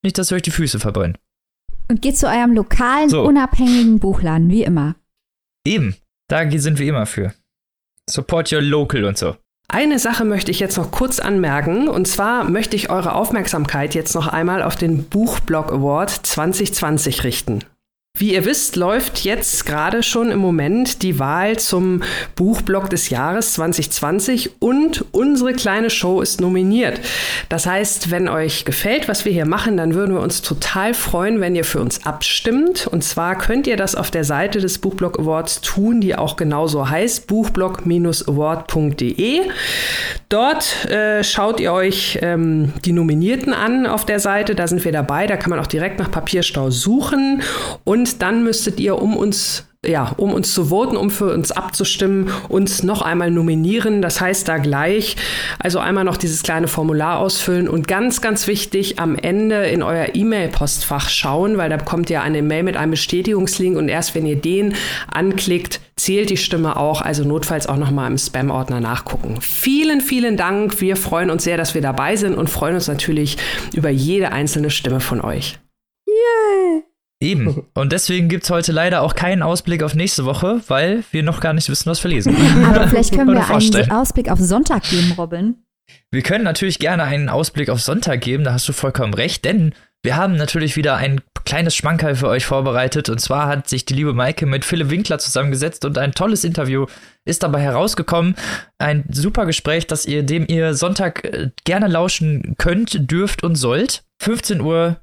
Nicht, dass ihr euch die Füße verbrennen. Und geht zu eurem lokalen, so. unabhängigen Buchladen, wie immer. Eben. Da sind wir immer für. Support your local und so. Eine Sache möchte ich jetzt noch kurz anmerken, und zwar möchte ich eure Aufmerksamkeit jetzt noch einmal auf den Buchblog Award 2020 richten. Wie ihr wisst, läuft jetzt gerade schon im Moment die Wahl zum Buchblock des Jahres 2020 und unsere kleine Show ist nominiert. Das heißt, wenn euch gefällt, was wir hier machen, dann würden wir uns total freuen, wenn ihr für uns abstimmt. Und zwar könnt ihr das auf der Seite des Buchblock Awards tun, die auch genauso heißt, buchblock-award.de. Dort äh, schaut ihr euch ähm, die Nominierten an auf der Seite. Da sind wir dabei. Da kann man auch direkt nach Papierstau suchen und und dann müsstet ihr, um uns ja, um uns zu voten, um für uns abzustimmen, uns noch einmal nominieren. Das heißt da gleich, also einmal noch dieses kleine Formular ausfüllen und ganz, ganz wichtig, am Ende in euer E-Mail-Postfach schauen, weil da bekommt ihr eine Mail mit einem Bestätigungslink und erst wenn ihr den anklickt, zählt die Stimme auch, also notfalls auch nochmal im Spam-Ordner nachgucken. Vielen, vielen Dank. Wir freuen uns sehr, dass wir dabei sind und freuen uns natürlich über jede einzelne Stimme von euch. Eben. Und deswegen gibt es heute leider auch keinen Ausblick auf nächste Woche, weil wir noch gar nicht wissen, was wir lesen. Aber vielleicht können wir einen Ausblick auf Sonntag geben, Robin. Wir können natürlich gerne einen Ausblick auf Sonntag geben, da hast du vollkommen recht, denn wir haben natürlich wieder ein kleines Schmankerl für euch vorbereitet. Und zwar hat sich die liebe Maike mit Philipp Winkler zusammengesetzt und ein tolles Interview ist dabei herausgekommen. Ein super Gespräch, das ihr, dem ihr Sonntag äh, gerne lauschen könnt, dürft und sollt. 15 Uhr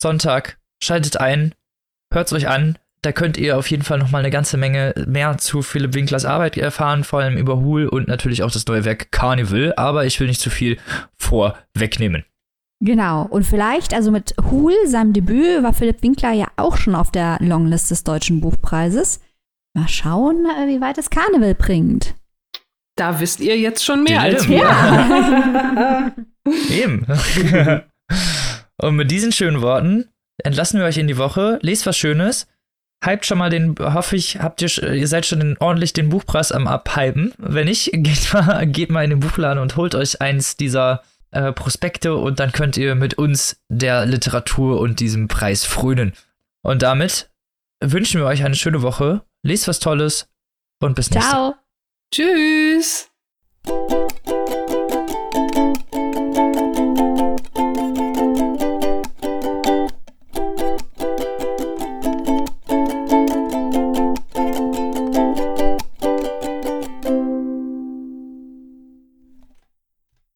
Sonntag Schaltet ein, hört es euch an. Da könnt ihr auf jeden Fall noch mal eine ganze Menge mehr zu Philipp Winklers Arbeit erfahren, vor allem über Hul und natürlich auch das neue Werk Carnival. Aber ich will nicht zu viel vorwegnehmen. Genau. Und vielleicht, also mit Hul, seinem Debüt, war Philipp Winkler ja auch schon auf der Longlist des Deutschen Buchpreises. Mal schauen, äh, wie weit es Carnival bringt. Da wisst ihr jetzt schon mehr Dem. als wir. Ja. Eben. und mit diesen schönen Worten entlassen wir euch in die Woche. Lest was Schönes. Hypt schon mal den, hoffe ich, habt ihr, ihr seid schon ordentlich den Buchpreis am Abhypen. Wenn nicht, geht mal, geht mal in den Buchladen und holt euch eins dieser äh, Prospekte und dann könnt ihr mit uns der Literatur und diesem Preis frönen. Und damit wünschen wir euch eine schöne Woche. Lest was Tolles und bis nächste Ciao. Tschüss.